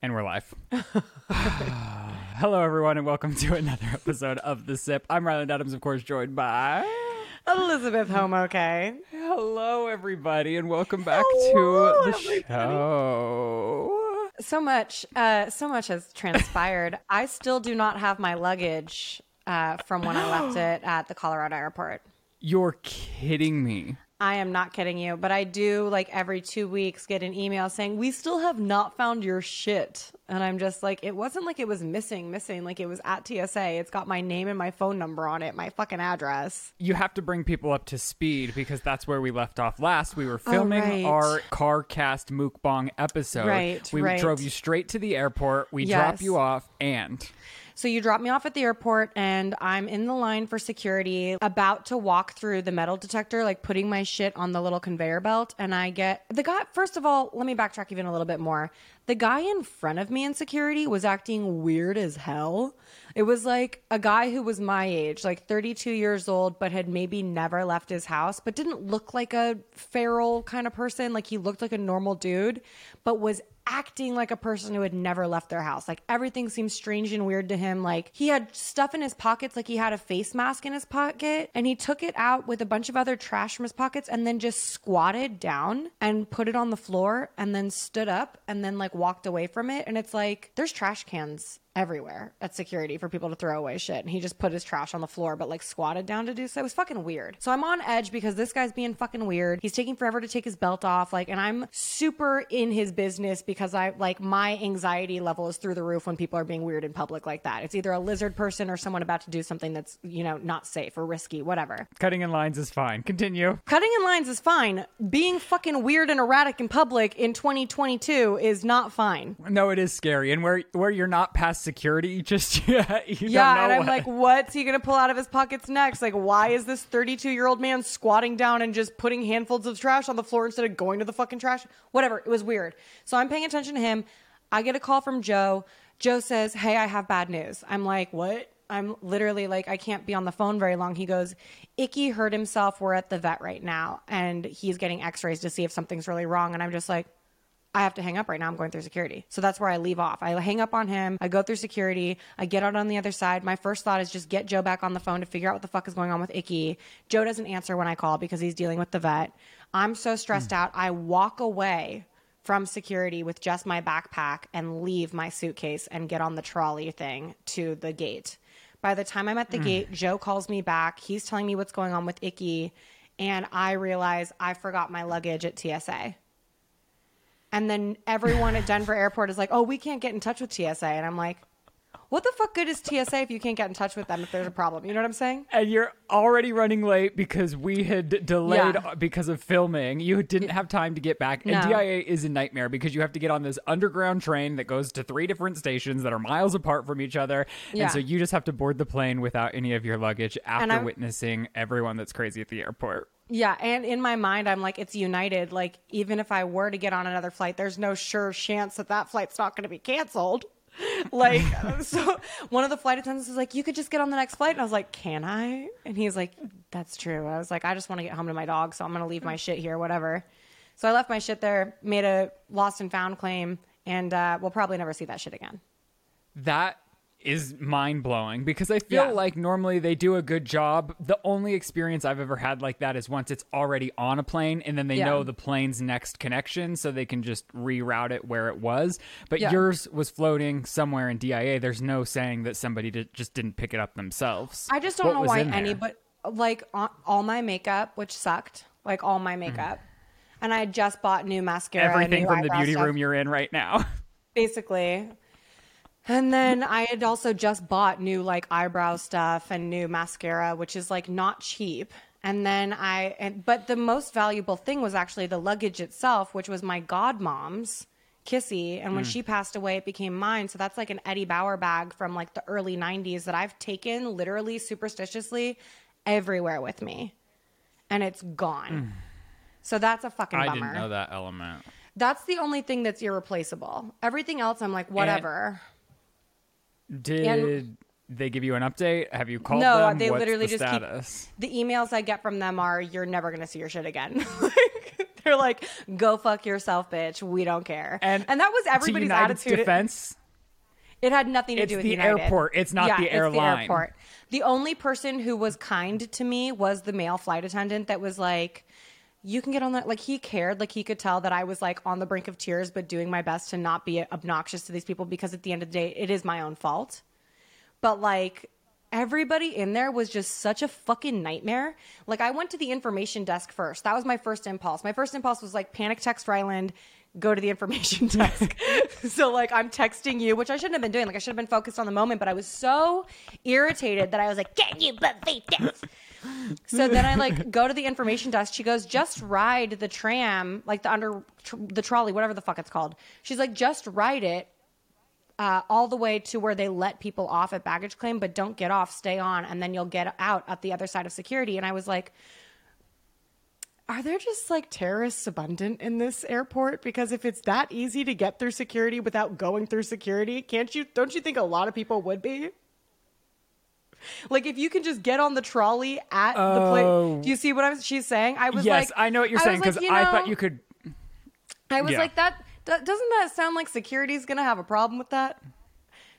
And we're live. Hello, everyone, and welcome to another episode of The Sip. I'm Ryland Adams, of course, joined by Elizabeth Home, okay. Hello, everybody, and welcome back Hello, to the everybody. show. So much, uh, so much has transpired. I still do not have my luggage uh, from when I left it at the Colorado airport. You're kidding me. I am not kidding you, but I do like every two weeks get an email saying we still have not found your shit, and I'm just like, it wasn't like it was missing, missing. Like it was at TSA. It's got my name and my phone number on it, my fucking address. You have to bring people up to speed because that's where we left off last. We were oh, filming right. our car cast mukbang episode. Right, We right. drove you straight to the airport. We Yes. drop you off, and So you drop me off at the airport, and I'm in the line for security, about to walk through the metal detector, like putting my shit on the little conveyor belt. And I get the guy, first of all, let me backtrack even a little bit more. The guy in front of me in security was acting weird as hell. It was like a guy who was my age, like 32 years old, but had maybe never left his house, but didn't look like a feral kind of person. Like he looked like a normal dude, but was acting like a person who had never left their house. Like everything seemed strange and weird to him. Like he had stuff in his pockets, like he had a face mask in his pocket, and he took it out with a bunch of other trash from his pockets and then just squatted down and put it on the floor and then stood up and then like walked away from it. And it's like there's trash cans everywhere at security for people to throw away shit. And he just put his trash on the floor, but like squatted down to do so. It was fucking weird. So I'm on edge because this guy's being fucking weird. He's taking forever to take his belt off. Like, and I'm super in his business because I like my anxiety level is through the roof when people are being weird in public like that. It's either a lizard person or someone about to do something that's, you know, not safe or risky, whatever. cutting in lines is fine. Continue. Cutting in lines is fine. Being fucking weird and erratic in public in 2022 is not fine. No, it is scary, and where where you're not past security, just yeah, you Yeah, and I'm what- like, what's he gonna pull out of his pockets next? Like, why is this 32 year old man squatting down and just putting handfuls of trash on the floor instead of going to the fucking trash? Whatever. It was weird. So I'm paying attention to him. I get a call from Joe. Joe says, Hey, I have bad news. I'm like, What? I'm literally like, I can't be on the phone very long. He goes, Icky hurt himself. We're at the vet right now, and he's getting x rays to see if something's really wrong. And I'm just like, I have to hang up right now. I'm going through security. So that's where I leave off. I hang up on him. I go through security. I get out on the other side. My first thought is just get Joe back on the phone to figure out what the fuck is going on with Icky. Joe doesn't answer when I call because he's dealing with the vet. I'm so stressed out. I walk away from security with just my backpack and leave my suitcase and get on the trolley thing to the gate. By the time I'm at the hmm. gate, Joe calls me back. He's telling me what's going on with Icky. And I realize I forgot my luggage at TSA. And then everyone at Denver Airport is like, "Oh, we can't get in touch with TSA." And I'm like, "What the fuck good is TSA if you can't get in touch with them if there's a problem?" You know what I'm saying? and you're already running late because we had delayed Yeah. because of filming. You didn't have time to get back, and DIA is a nightmare because you have to get on this underground train that goes to three different stations that are miles apart from each other, Yeah. and so you just have to board the plane without any of your luggage after witnessing everyone that's crazy at the airport. Yeah, and in my mind, I'm like, it's United. Like, even if I were to get on another flight, there's no sure chance that that flight's not going to be canceled. Like, so one of the flight attendants was like, "You could just get on the next flight," and I was like, "Can I?" And he's like, "That's true." I was like, "I just want to get home to my dog, so I'm going to leave my shit here, whatever." So I left my shit there, made a lost and found claim, and uh, we'll probably never see that shit again. That is mind blowing because I feel Yeah. like normally they do a good job. The only experience I've ever had like that is once it's already on a plane and then they Yeah. know the plane's next connection so they can just reroute it where it was. But Yeah. yours was floating somewhere in DIA. There's no saying that somebody did, just didn't pick it up themselves. I just don't What know why there? any, but like all, my makeup, which sucked, like all my makeup, and I just bought new mascara, Mm-hmm. Everything new from the beauty stuff, room you're in right now. basically. And then I had also just bought new like eyebrow stuff and new mascara, which is like not cheap. And then I, and, but the most valuable thing was actually the luggage itself, which was my godmom's Kissy. And when hmm. she passed away, it became mine. So that's like an Eddie Bauer bag from like the early 90s that I've taken literally superstitiously everywhere with me. And it's gone. Hmm. So that's a fucking I bummer. didn't know that element. That's the only thing that's irreplaceable. Everything else, I'm like, whatever. Did they give you an update? Have you called No, them? No, they What's literally the just keep- status? the emails I get from them are, "You're never gonna see your shit again." like, They're like, "Go fuck yourself, bitch. We don't care." And, and that was everybody's attitude. defense, It had nothing to It's do with the United. airport. It's not yeah, the It's airline. the airport. The only person who was kind to me was the male flight attendant that was like, "You can get on that." Like he cared. Like he could tell that I was like on the brink of tears, but doing my best to not be obnoxious to these people because at the end of the day, it is my own fault. But like everybody in there was just such a fucking nightmare. Like I went to the information desk first. That was my first impulse. My first impulse was like panic text Ryland, go to the information desk. so like I'm texting you, which I shouldn't have been doing. Like I should have been focused on the moment, but I was so irritated that I was like, "Can you believe this?" So then I like go to the information desk. She goes, "Just ride the tram, like the under tr- the trolley, whatever the fuck it's called." She's like, "Just ride it." uh, all the way to where they let people off at baggage claim, but don't get off, stay on, and then you'll get out at the other side of security. And I was like, are there just like terrorists abundant in this airport? Because if it's that easy to get through security without going through security, can't you? Don't you think a lot of people would be? Like if you can just get on the trolley at the Oh. place. Do you see what I was? She's saying. I was yes, like, I know what you're I saying was because like, I know- thought you could. I was Yeah. like, that do- doesn't that sound like security's gonna have a problem with that?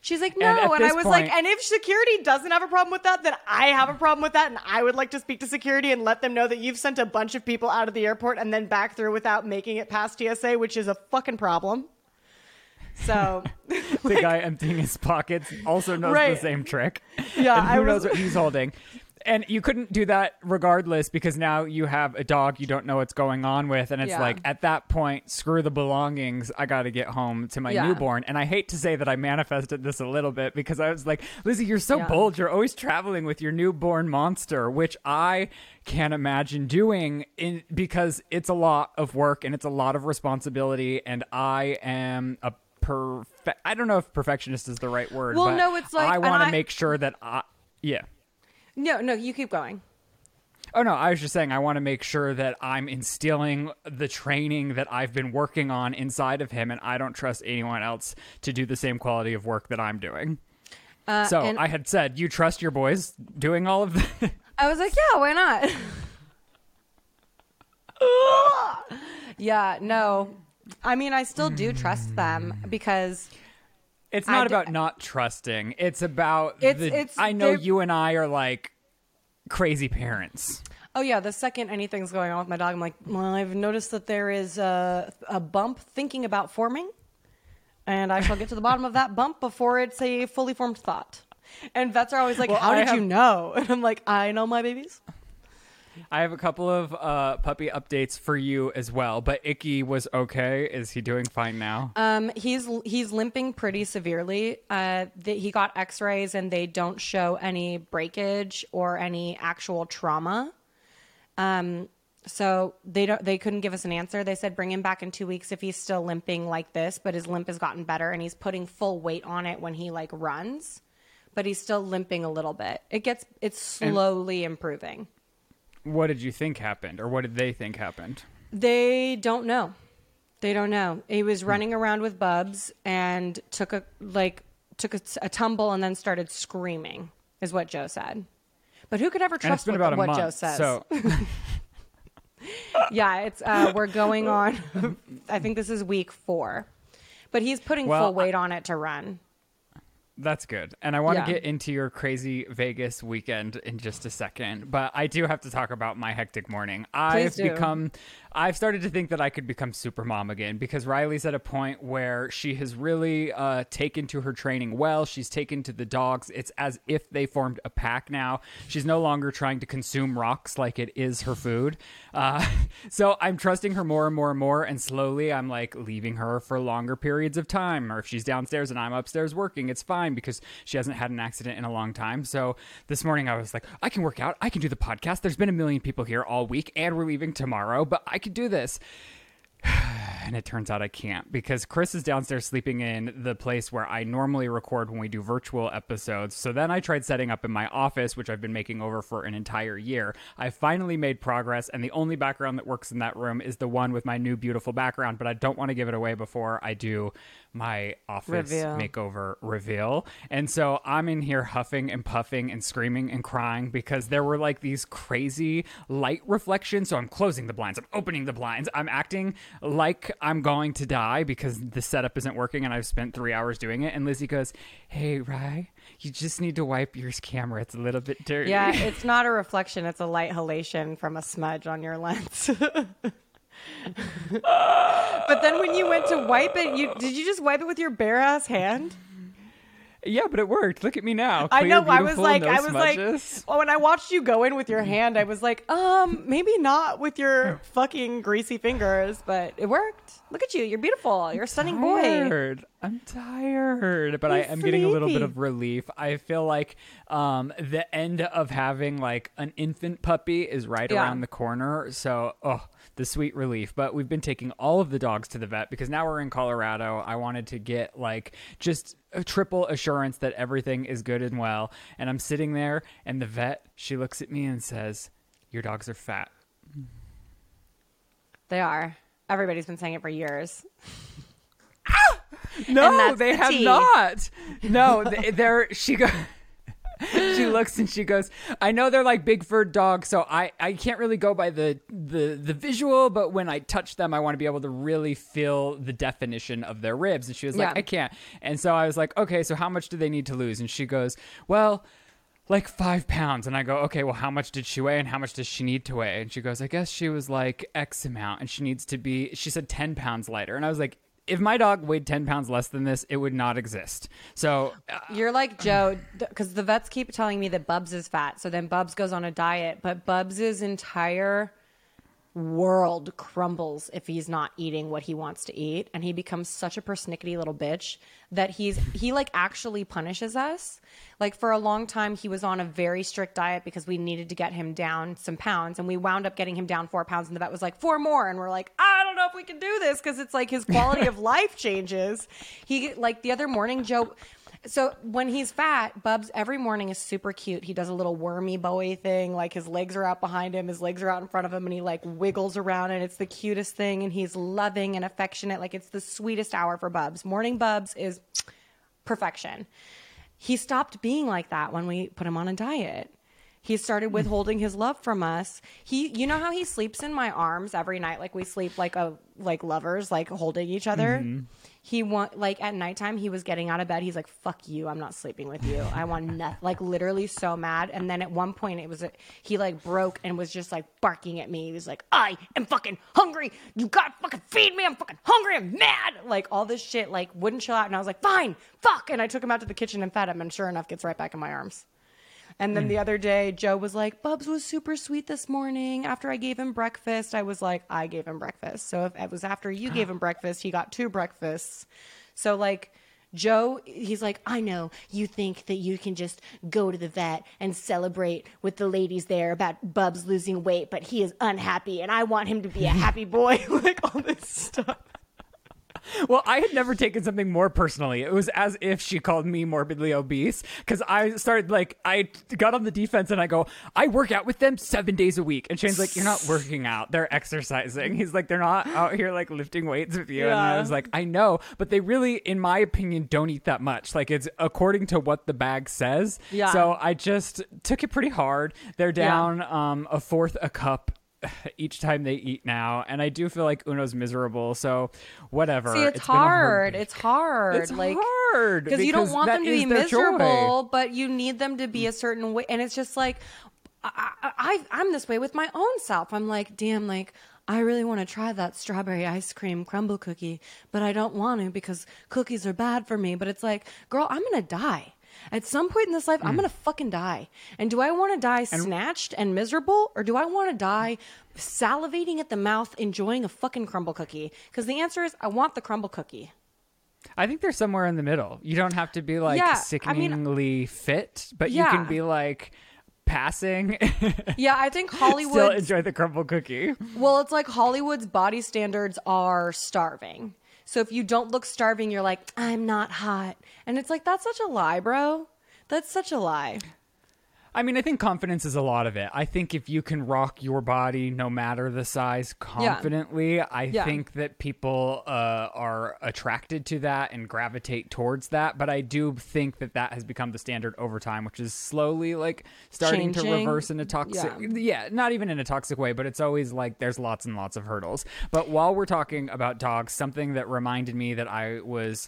She's like, no, And and, I this was like, point- and if security doesn't have a problem with that, then I have a problem with that, and I would like to speak to security and let them know that you've sent a bunch of people out of the airport and then back through without making it past TSA, which is a fucking problem. So, the guy emptying his pockets also knows Right. the same trick. Yeah, and who I was- knows what he's holding. And you couldn't do that regardless because now you have a dog you don't know what's going on with, and it's Yeah. like at that point, screw the belongings. I got to get home to my Yeah. newborn. And I hate to say that I manifested this a little bit because I was like, Lizzie, you're so Yeah. bold. You're always traveling with your newborn monster, which I can't imagine doing in because it's a lot of work and it's a lot of responsibility, and I am a perfect. I don't know if perfectionist is the right word. Well, but no, it's like- I want to make sure that I, yeah. no, no, you keep going. Oh no, I was just saying I want to make sure that I'm instilling the training that I've been working on inside of him, and I don't trust anyone else to do the same quality of work that I'm doing. so Uh, and- I had said, "You trust your boys doing all of this." I was like, yeah, why not? yeah, no. I mean, I still do trust them because It's I not d- about not trusting. It's about It's- the. it's- I know you and I are like crazy parents. Oh yeah, the second anything's going on with my dog, I'm like, well, I've noticed that there is a, a bump thinking about forming, and I shall get to the bottom of that bump before it's a fully formed thought. And vets are always like, Well, "How I did you know?" And I'm like, "I know my babies." I have a couple of uh, puppy updates for you as well. But Icky was okay. Is he doing fine now? Um, he's he's limping pretty severely. Uh, the, he got X-rays and they don't show any breakage or any actual trauma. Um, so they don't they couldn't give us an answer. They said bring him back in two weeks if he's still limping like this, but his limp has gotten better and he's putting full weight on it when he like runs, but he's still limping a little bit. It gets it's slowly improving. What did you think happened, or what did they think happened? They don't know. They don't know. He was running around with Bubs and took a like took a, a tumble and then started screaming. Is what Joe said. But who could ever trust what, about what month. Joe says? So yeah, it's uh, we're going on. I think this is week four, but he's putting Well, full weight on it to run. That's good. And I want to Yeah. get into your crazy Vegas weekend in just a second, but I do have to talk about my hectic morning. I've do. become I've started to think that I could become super mom again because Riley's at a point where she has really uh, taken to her training well. She's taken to the dogs. It's as if they formed a pack now. She's no longer trying to consume rocks like it is her food. Uh, so I'm trusting her more and more and more. And slowly I'm like leaving her for longer periods of time. Or if she's downstairs and I'm upstairs working, it's fine because she hasn't had an accident in a long time. So this morning I was like, I can work out. I can do the podcast. There's been a million people here all week and we're leaving tomorrow, but I could do this. and it turns out I can't because Chris is downstairs sleeping in the place where I normally record when we do virtual episodes. So then I tried setting up in my office, which I've been making over for an entire year. I finally made progress, and the only background that works in that room is the one with my new beautiful background, but I don't want to give it away before I do my office Reveal. makeover reveal. And so I'm in here huffing and puffing and screaming and crying because there were like these crazy light reflections. So I'm closing the blinds, I'm opening the blinds, I'm acting like I'm going to die because the setup isn't working and I've spent three hours doing it. And Lizzie goes, Hey, Rye, you just need to wipe your camera. It's a little bit dirty. Yeah, it's not a reflection, it's a light halation from a smudge on your lens. but then when you went to wipe it, you did you just wipe it with your bare ass hand? Yeah, but it worked. Look at me now. I know. I was like, no I was smudges. like, well, when I watched you go in with your hand, I was like, um, maybe not with your fucking greasy fingers, but it worked. Look at you. You're beautiful. You're a stunning boy. I'm tired, but I You're am getting a little bit of relief. I feel like um, the end of having like an infant puppy is right Yeah. around the corner. So, oh, the sweet relief. But we've been taking all of the dogs to the vet because now we're in Colorado. I wanted to get like just a triple assurance that everything is good and well. And I'm sitting there, and the vet she looks at me and says, "Your dogs are fat." They are. Everybody's been saying it for years. No, they the have tea. not. No, they, they're she goes. she looks and she goes, "I know they're like big fur dogs, so I I can't really go by the the the visual, but when I touch them, I want to be able to really feel the definition of their ribs." And she was like, Yeah. "I can't." And so I was like, "Okay, so how much do they need to lose?" And she goes, "Well." Like five pounds, and I go, okay. Well, how much did she weigh, and how much does she need to weigh? And she goes, I guess she was like X amount, and she needs to be. She said ten pounds lighter, and I was like, if my dog weighed 10 pounds less than this, it would not exist. So, uh, You're like Joe, because the vets keep telling me that Bubs is fat. So then Bubs goes on a diet, but Bubs's entire world crumbles if he's not eating what he wants to eat and he becomes such a persnickety little bitch that he's he like actually punishes us. Like for a long time he was on a very strict diet because we needed to get him down some pounds and we wound up getting him down four pounds and the vet was like four more and we're like i don't know if we can do this because it's like his quality of life changes. He like the other morning joe so when he's fat, Bubs every morning is super cute. He does a little wormy Bowie thing, like his legs are out behind him, his legs are out in front of him, and he like wiggles around, and it's the cutest thing. And he's loving and affectionate, like it's the sweetest hour for Bubs. Morning Bubs is perfection. He stopped being like that when we put him on a diet. He started mm. withholding his love from us. He, you know how he sleeps in my arms every night, like we sleep like a like lovers, like holding each other. Mm-hmm. He want like at nighttime he was getting out of bed. He's like, "Fuck you! I'm not sleeping with you. I want nothing." Like literally so mad. And then at one point it was a, he like broke and was just like barking at me. He was like, "I am fucking hungry. You gotta fucking feed me. I'm fucking hungry. I'm mad." Like all this shit. Like wouldn't chill out. And I was like, "Fine, fuck." And I took him out to the kitchen and fed him. And sure enough, gets right back in my arms. And then hmm. the other day, Joe was like, Bubs was super sweet this morning. After I gave him breakfast, I was like, I gave him breakfast. So if it was after you gave him breakfast, he got two breakfasts. So, like, Joe, he's like, I know you think that you can just go to the vet and celebrate with the ladies there about Bubs losing weight, but he is unhappy and I want him to be a happy boy. like, all this stuff. Well, I had never taken something more personally. It was as if she called me morbidly obese because I started like, I got on the defense and I go, I work out with them seven days a week. And Shane's like, You're not working out, they're exercising. He's like, They're not out here like lifting weights with you. And I was like, I know, but they really, in my opinion, don't eat that much. Like, it's according to what the bag says. Yeah. So I just took it pretty hard. They're down um, a fourth a cup each time they eat now and i do feel like uno's miserable so whatever See, it's, been a hard. It's hard. it's like, hard because you don't want them to be their joy. miserable, but you need them to be a certain way. And it's just like, I, I, I- I'm this way with my own self. I'm like, damn, like, I really want to try that strawberry ice cream crumble cookie, but I don't want to because cookies are bad for me. But it's like, girl, I'm going to die. At some point in this life, I'm hmm. going to fucking die. And do I want to die snatched and miserable, or do I want to die salivating at the mouth, enjoying a fucking crumble cookie? Because the answer is, I want the crumble cookie. i think they're somewhere in the middle you don't have to be like Yeah, I mean- sickeningly fit but you can be like passing, Yeah, I think Hollywood still enjoy the crumble cookie. well, it's like Hollywood's body standards are starving. So if you don't look starving, you're like, I'm not hot. And it's like, that's such a lie, bro. That's such a lie. I mean, I think confidence is a lot of it. I think if you can rock your body, no matter the size, confidently, I Yeah. think that people uh, are attracted to that and gravitate towards that. But I do think that that has become the standard over time, which is slowly like starting to reverse in a toxic. Yeah. Yeah, not even in a toxic way, but it's always like there's lots and lots of hurdles. But while we're talking about dogs, something that reminded me that I was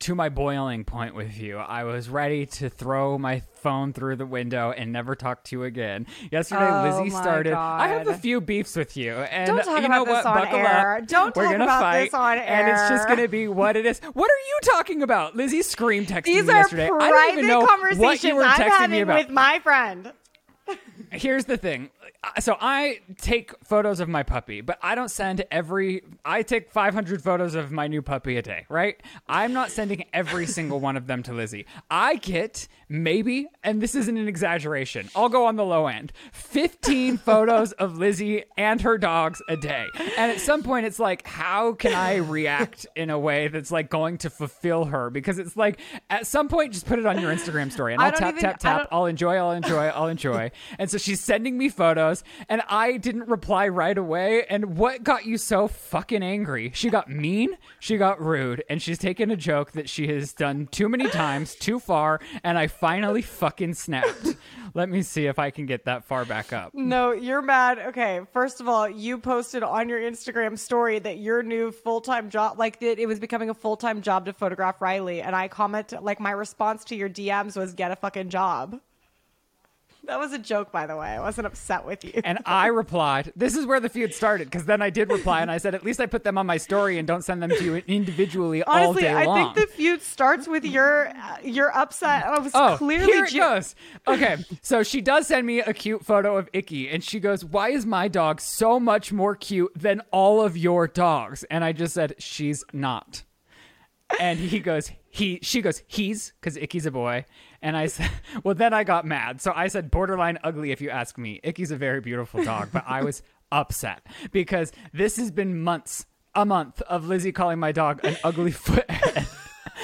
to my boiling point with you. I was ready to throw my phone through the window and never talk to you again. Yesterday, Oh Lizzie started. I have a few beefs with you, and Don't talk you know about this what? on Buckle air. up. Don't We're talk about fight, this on and it's just gonna be what it is. What are you talking about? Lizzie scream texted These me are yesterday. I don't even know conversations what you were I'm texting having me about. with my friend. Here's the thing. So I take photos of my puppy, but I don't send every I take 500 photos of my new puppy a day, right? I'm not sending every single one of them to Lizzie. I get maybe, and this isn't an exaggeration. I'll go on the low end. 15 photos of Lizzie and her dogs a day. And at some point it's like how can I react in a way that's like going to fulfill her because it's like at some point just put it on your Instagram story and I'll tap even- tap tap I'll enjoy, I'll enjoy, I'll enjoy. And so she's sending me photos, and I didn't reply right away. And what got you so fucking angry? She got mean, she got rude, and she's taken a joke that she has done too many times, too far, and I finally fucking snapped. Let me see if I can get that far back up. No, you're mad. Okay, first of all, you posted on your Instagram story that your new full time job, like that it was becoming a full time job to photograph Riley. And I comment, like, my response to your DMs was, get a fucking job. That was a joke, by the way. I wasn't upset with you. And I replied, This is where the feud started, because then I did reply and I said, At least I put them on my story and don't send them to you individually all Honestly, day I long. think the feud starts with your uh, your upset. I was Oh, clearly here it ju- goes. Okay, so she does send me a cute photo of Icky, and she goes, "Why is my dog so much more cute than all of your dogs?" And I just said, "She's not." And he goes, "He." She goes, "He's," because Icky's a boy. And I said, "Well, then I got mad." So I said, "Borderline ugly, if you ask me." Icky's a very beautiful dog, but I was upset because this has been months, a month of Lizzie calling my dog an ugly foothead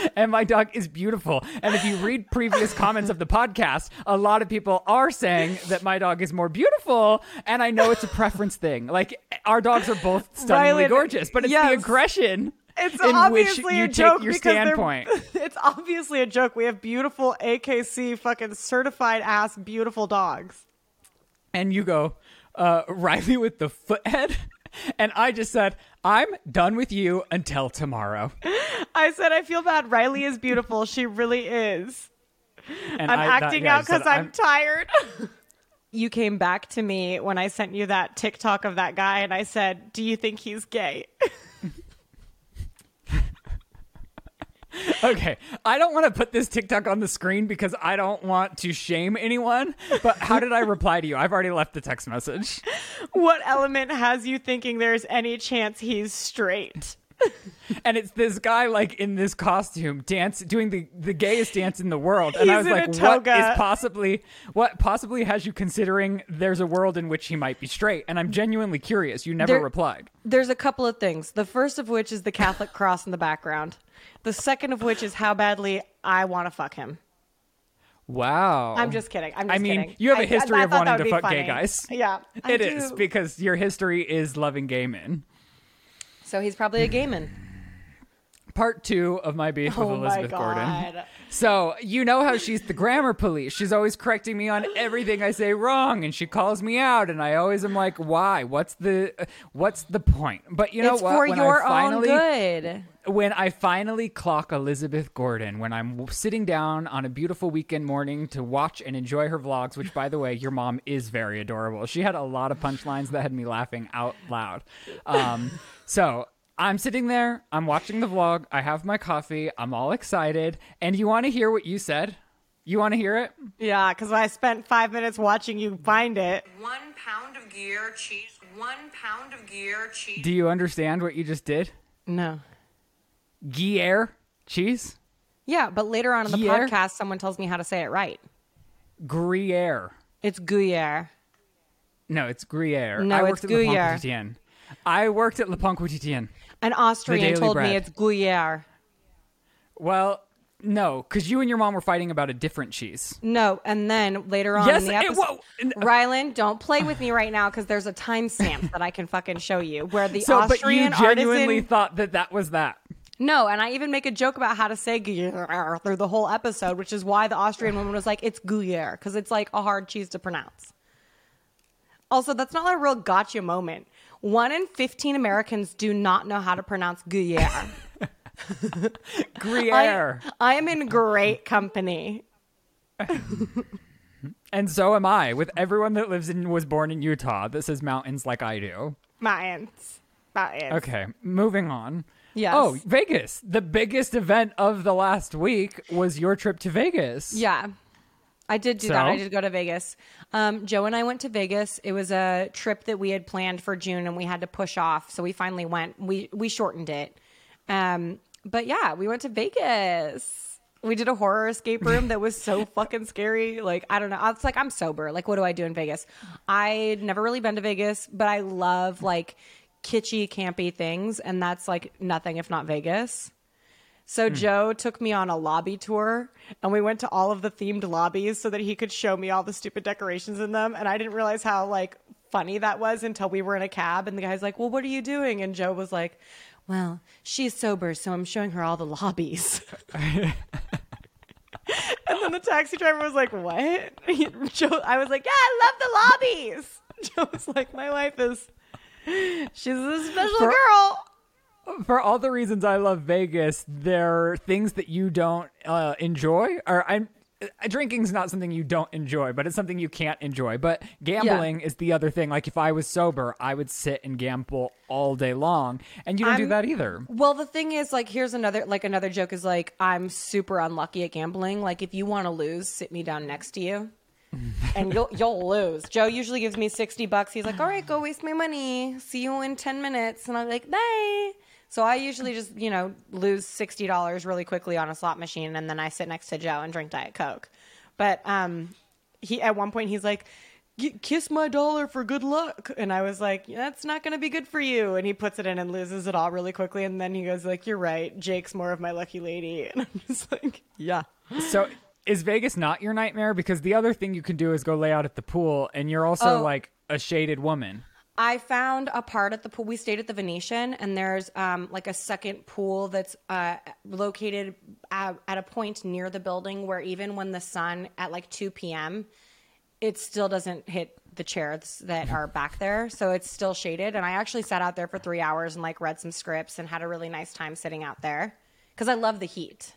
and my dog is beautiful. And if you read previous comments of the podcast, a lot of people are saying that my dog is more beautiful. And I know it's a preference thing. Like our dogs are both stunningly Ryland, gorgeous, but it's yes. the aggression It's in which obviously you a take joke your because they're- standpoint. It's obviously a joke. We have beautiful AKC fucking certified ass beautiful dogs. And you go, uh, Riley with the foothead. And I just said, I'm done with you until tomorrow. I said I feel bad. Riley is beautiful. She really is. And I'm I- that- acting yeah, out because said, I'm, tired. you came back to me when I sent you that TikTok of that guy, and I said, "Do you think he's gay?" Okay, I don't want to put this TikTok on the screen because I don't want to shame anyone. But how did I reply to you? I've already left the text message. what element has you thinking there's any chance he's straight? And it's this guy like in this costume dance doing the, the gayest dance in the world. And I was like, what is possibly what possibly has you considering there's a world in which he might be straight? And I'm genuinely curious. You never There- replied. There's a couple of things. The first of which is the Catholic cross in the background. The second of which is how badly I want to fuck him. Wow. I'm just kidding. I'm just I mean, kidding. you have a history I of thought that wanting to fuck gay guys. Yeah, I It is do. because your history is loving gay men. So he's probably a gay man. Part two of my beef with Oh my Elizabeth Gordon. So you know how she's the grammar police. She's always correcting me on everything I say wrong, and she calls me out, and I always am like, "Why? What's the What's the point?" But you know it's what? for When your I finally, own good. When I finally clock Elizabeth Gordon, when I'm sitting down on a beautiful weekend morning to watch and enjoy her vlogs, which, by the way, your mom is very adorable. She had a lot of punchlines that had me laughing out loud. Um, so I'm sitting there, I'm watching the vlog, I have my coffee, I'm all excited, and you want to hear what you said? You want to hear it? Yeah, because I spent five minutes watching you find it. One pound of gear cheese. One pound of gear cheese. Do you understand what you just did? No. Guier cheese? Yeah, but later on in the podcast, someone tells me how to say it right. Gruyere. It's Gruyere. No, it's Gruyere. No, I it's worked at Le Pont Gruyere. I worked at Le Pain Quotidien. An Austrian told Bread. me it's Gruyere. Well, no, because you and your mom were fighting about a different cheese. No, and then later on Yes, in the it- episode, whoa, n- Ryland, don't play with me right now because there's a timestamp that I can fucking show you where the So, but you Austrian genuinely artisan. thought that that was that. No, and I even make a joke about how to say Gruyere through the whole episode, which is why the Austrian woman was like, "It's Gruyere" because it's like a hard cheese to pronounce. Also, that's not a real gotcha moment. One in fifteen Americans do not know how to pronounce Gruyere. Gruyere. I, I am in great company. and so am I, with everyone that lives in was born in Utah that says mountains like I do. Mountains. Mountains. Okay, moving on. Yes. Oh, Vegas. The biggest event of the last week was your trip to Vegas. Yeah. I did do that. I did go to Vegas. Um, Joe and I went to Vegas. It was a trip that we had planned for June and we had to push off. So we finally went. We we shortened it. Um, but yeah, we went to Vegas. We did a horror escape room that was so fucking scary. Like, I don't know. It's like I'm sober. Like, what do I do in Vegas? I'd never really been to Vegas, but I love like kitschy, campy things, and that's like nothing if not Vegas. So hmm. Joe took me on a lobby tour and we went to all of the themed lobbies so that he could show me all the stupid decorations in them and I didn't realize how like funny that was until we were in a cab and the guy's like, "Well, what are you doing?" and Joe was like, "Well, she's sober, so I'm showing her all the lobbies." and then the taxi driver was like, "What?" Joe I was like, "Yeah, I love the lobbies." Joe was like, "My wife is she's a special For- girl." For all the reasons I love Vegas, there are things that you don't uh, enjoy. Or I'm. uh, Drinking's not something you don't enjoy, but it's something you can't enjoy. But gambling is the other thing. Like if I was sober, I would sit and gamble all day long, and you don't do I'm- that either. Well, the thing is, like, here's another, like, another joke is like, I'm super unlucky at gambling. Like, if you want to lose, sit me down next to you, and you'll you'll lose. Joe usually gives me sixty bucks. He's like, all right, go waste my money. See you in ten minutes, and I'm like, bye. So I usually just, you know, lose sixty dollars really quickly on a slot machine, and then I sit next to Joe and drink Diet Coke. But um, he at one point he's like, "Kiss my dollar for good luck," and I was like, "That's not going to be good for you." And he puts it in and loses it all really quickly, and then he goes like, "You're right, Jake's more of my lucky lady," and I'm just like, "Yeah." So is Vegas not your nightmare? Because the other thing you can do is go lay out at the pool, and you're also Oh. like a shaded woman. I found a part at the pool. We stayed at the Venetian, and there's um, like a second pool that's uh, located at, at a point near the building where even when the sun at like 2 p.m., it still doesn't hit the chairs that are back there. So it's still shaded. And I actually sat out there for three hours and like read some scripts and had a really nice time sitting out there because I love the heat.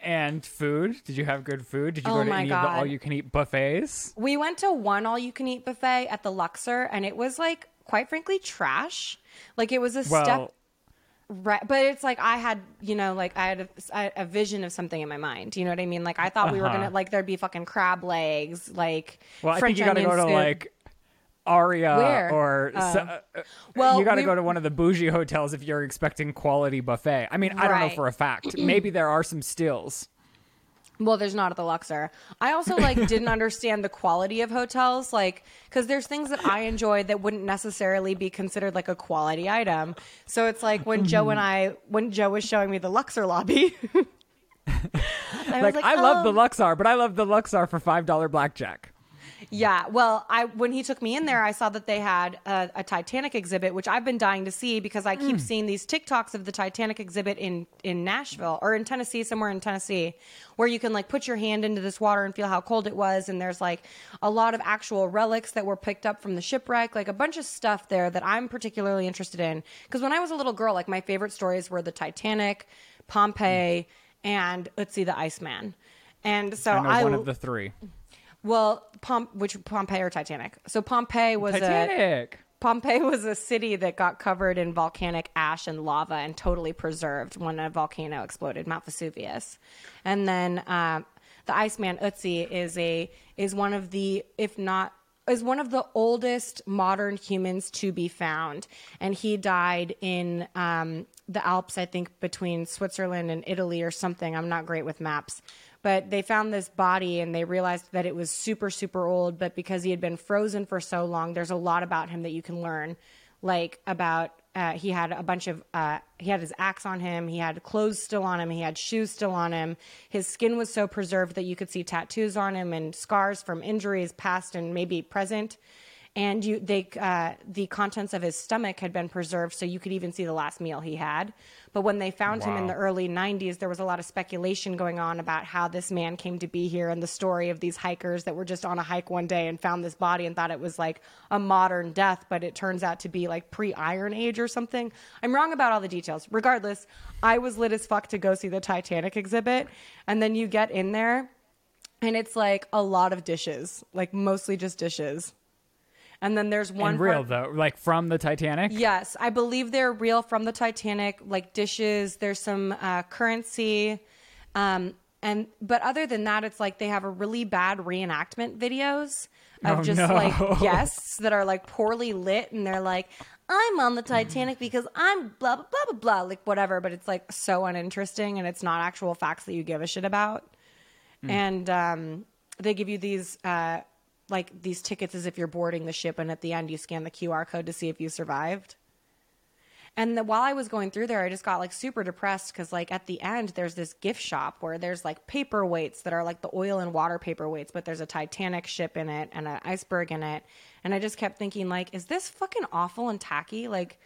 And food? Did you have good food? Did you Oh go to any of the all-you-can-eat buffets? We went to one all you can eat buffet at the Luxor, and it was like, quite frankly, trash. Like it was a Well, step Right, but it's like I had, you know, like I had a, I- a vision of something in my mind. You know what I mean? Like I thought we were Uh-huh. gonna like there'd be fucking crab legs, like well, I French think you got to onion go to soup. like Aria Where? or Oh. so- uh, uh, Well, you got to we- go to one of the bougie hotels if you're expecting quality buffet. I mean, I don't know for a fact. Maybe there are some stills. Well, there's not at the Luxor. I also like didn't understand the quality of hotels, like because there's things that I enjoy that wouldn't necessarily be considered like a quality item. So it's like when Joe and I, when Joe was showing me the Luxor lobby, I was Like, I love the "Oh." Luxor, but I love the Luxor for five dollar blackjack. Yeah, well, I when he took me in there, I saw that they had a, a Titanic exhibit, which I've been dying to see because I keep mm. seeing these TikToks of the Titanic exhibit in in Nashville or in Tennessee, somewhere in Tennessee, where you can like put your hand into this water and feel how cold it was, and there's like a lot of actual relics that were picked up from the shipwreck, like a bunch of stuff there that I'm particularly interested in. Because when I was a little girl, like my favorite stories were the Titanic, Pompeii, mm. and Ötzi the Iceman. And so I know I, one of the three. Well, Pom- which Pompeii or Titanic? So Pompeii was a Pompeii was a city that got covered in volcanic ash and lava and totally preserved when a volcano exploded, Mount Vesuvius. And then um, the Iceman Ötzi is a is one of the, if not is one of the oldest modern humans to be found, and he died in um, the Alps, I think between Switzerland and Italy or something. I'm not great with maps. But they found this body and they realized that it was super, super old. But because he had been frozen for so long, there's a lot about him that you can learn, like about uh, he had a bunch of uh, he had his axe on him he had clothes still on him he had shoes still on him his skin was so preserved that you could see tattoos on him and scars from injuries past and maybe present and you they uh, the contents of his stomach had been preserved so you could even see the last meal he had. But when they found him in the early 90s there was a lot of speculation going on about how this man came to be here and the story of these hikers that were just on a hike one day and found this body and thought it was like a modern death but it turns out to be like pre-iron age or something. I'm wrong about all the details. Regardless i was lit as fuck to go see the titanic exhibit. And then you get in there and it's like a lot of dishes like mostly just dishes and then there's one and real part- though, like from the Titanic. Yes, I believe they're real from the Titanic, like dishes. There's some uh, currency, um, and but other than that, it's like they have a really bad reenactment videos of Oh, just no. like guests that are like poorly lit, and they're like, "I'm on the Titanic because I'm blah blah blah blah blah," like whatever. But it's like so uninteresting, and it's not actual facts that you give a shit about. And um, they give you these. Uh, like these tickets as if you're boarding the ship, and at the end you scan the QR code to see if you survived. And the, while I was going through there, I just got like super depressed because, like, at the end, there's this gift shop where there's like paperweights that are like the oil and water paperweights, but there's a Titanic ship in it and an iceberg in it. And I just kept thinking, like, is this fucking awful and tacky? Like,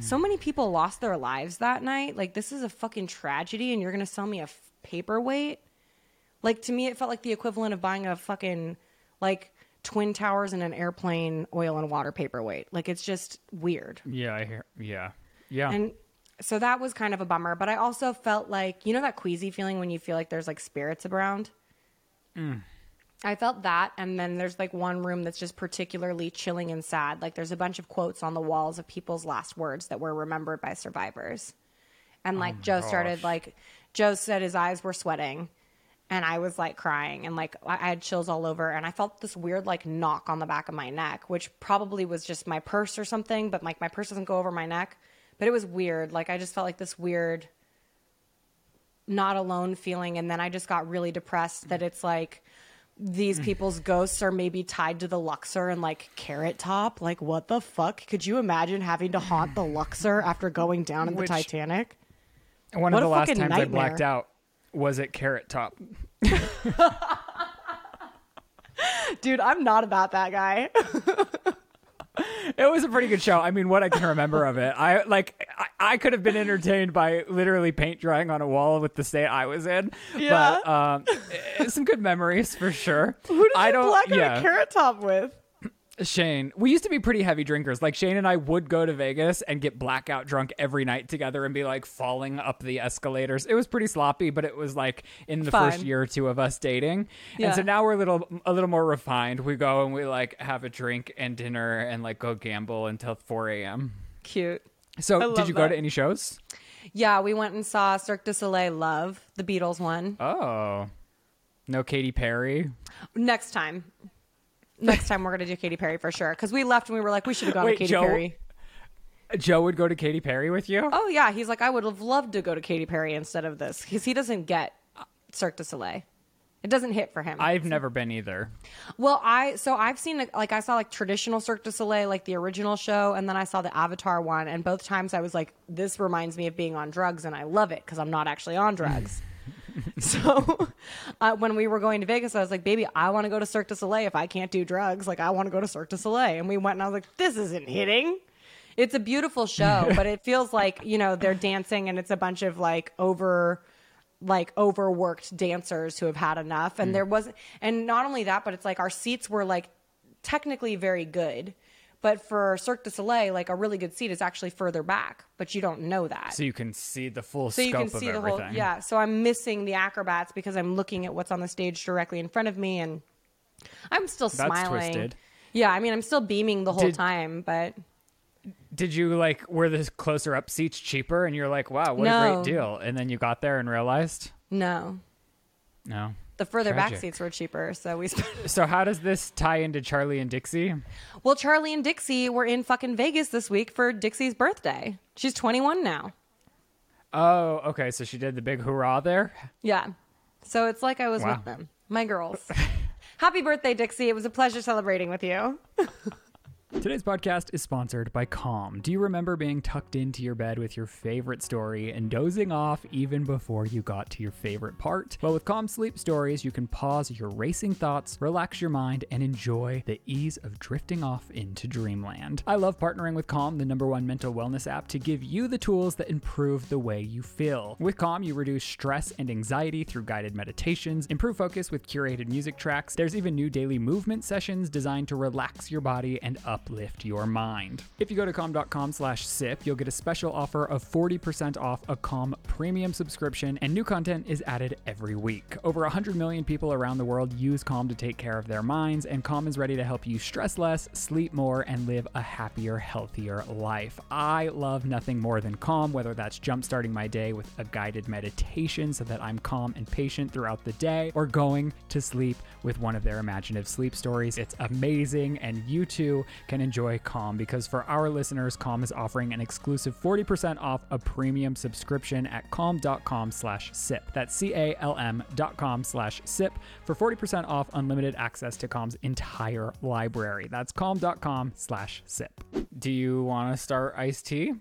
so mm. many people lost their lives that night. Like, this is a fucking tragedy, and you're gonna sell me a f- paperweight? Like, to me, it felt like the equivalent of buying a fucking like twin towers and an airplane oil and water paperweight. Like, it's just weird. Yeah, I hear. Yeah, yeah. And so that was kind of a bummer. But I also felt like, you know, that queasy feeling when you feel like there's like spirits around? Mm. I felt that. And then there's like one room that's just particularly chilling and sad. Like there's a bunch of quotes on the walls of people's last words that were remembered by survivors. And like oh Joe started, like, Joe said his eyes were sweating. And I was like crying and like I I had chills all over. And I felt this weird like knock on the back of my neck, which probably was just my purse or something. But like my purse doesn't go over my neck. But it was weird. Like I just felt like this weird not alone feeling and then i just got really depressed that it's like these people's ghosts are maybe tied to the luxor and like carrot top like what the fuck could you imagine having to haunt the luxor after going down in the titanic One what of the last times I nightmare. blacked out was it Carrot Top. dude i'm not about that guy It was a pretty good show. I mean, what I can remember of it, I like. I, I could have been entertained by literally paint drying on a wall with the state I was in. Yeah. But um, eh, some good memories for sure. who did I you black out yeah. a carrot top with Shane, we used to be pretty heavy drinkers. Like Shane and I would go to Vegas and get blackout drunk every night together and be like falling up the escalators. It was pretty sloppy, but it was like in the first year or two of us dating. Yeah. And so now we're a little a little more refined. We go and we like have a drink and dinner and like go gamble until 4 a.m. cute So did you go to any shows? yeah we went and saw cirque du soleil love the beatles one Oh. No Katy Perry. next time next time we're gonna do Katy Perry for sure because we left and we were like we should have gone Wait, to Katy Joe- Perry. Joe would go to Katy Perry with you? Oh yeah, he's like I would have loved to go to Katy Perry instead of this because he doesn't get uh, Cirque du Soleil. It doesn't hit for him. I've never been either. well, I so I've seen like I saw like traditional Cirque du Soleil, like the original show, and then I saw the Avatar one, and both times I was like, this reminds me of being on drugs, and I love it because I'm not actually on drugs. so uh, when we were going to Vegas, I was like, baby, I want to go to Cirque du Soleil if I can't do drugs. Like I want to go to Cirque du Soleil, and we went, and I was like, this isn't hitting. It's a beautiful show, but it feels like you know they're dancing, and it's a bunch of like over like overworked dancers who have had enough and there was and not only that but it's like our seats were like technically very good but for Cirque du Soleil like a really good seat is actually further back but you don't know that. So you can see the full so scope you can of see the whole yeah. So i'm missing the acrobats because i'm looking at what's on the stage directly in front of me and i'm still That's smiling. twisted. yeah i mean i'm still beaming the whole Did- time but Did you like were the closer up seats cheaper? And you're like, wow, what a great deal? And then you got there and realized, no. No. The further back seats were cheaper so we spent So how does this tie into Charlie and Dixie? Well, Charlie and Dixie were in fucking Vegas this week for Dixie's birthday. She's 21 now. Oh, okay. So she did the big hurrah there. Yeah. So it's like I was Wow. with them, my girls. Happy birthday, Dixie. It was a pleasure celebrating with you. Today's podcast is sponsored by Calm. Do you remember being tucked into your bed with your favorite story and dozing off even before you got to your favorite part? Well, with Calm Sleep Stories, you can pause your racing thoughts, relax your mind, and enjoy the ease of drifting off into dreamland. I love partnering with Calm, the number one mental wellness app, to give you the tools that improve the way you feel. With Calm, you reduce stress and anxiety through guided meditations, improve focus with curated music tracks. There's even new daily movement sessions designed to relax your body and uplift your mind. If you go to calm.com slash sip, you'll get a special offer of 40% off a Calm premium subscription, and new content is added every week. Over 100 million people around the world use Calm to take care of their minds, and Calm is ready to help you stress less, sleep more, and live a happier, healthier life. I love nothing more than Calm, whether that's jumpstarting my day with a guided meditation so that I'm calm and patient throughout the day, or going to sleep with one of their imaginative sleep stories. It's amazing, and you too can enjoy Calm because for our listeners, Calm is offering an exclusive 40% off a premium subscription at calm.com slash sip. That's C-A-L-M dot com slash sip for 40% off unlimited access to Calm's entire library. That's calm.com slash sip. Do you want to start iced tea?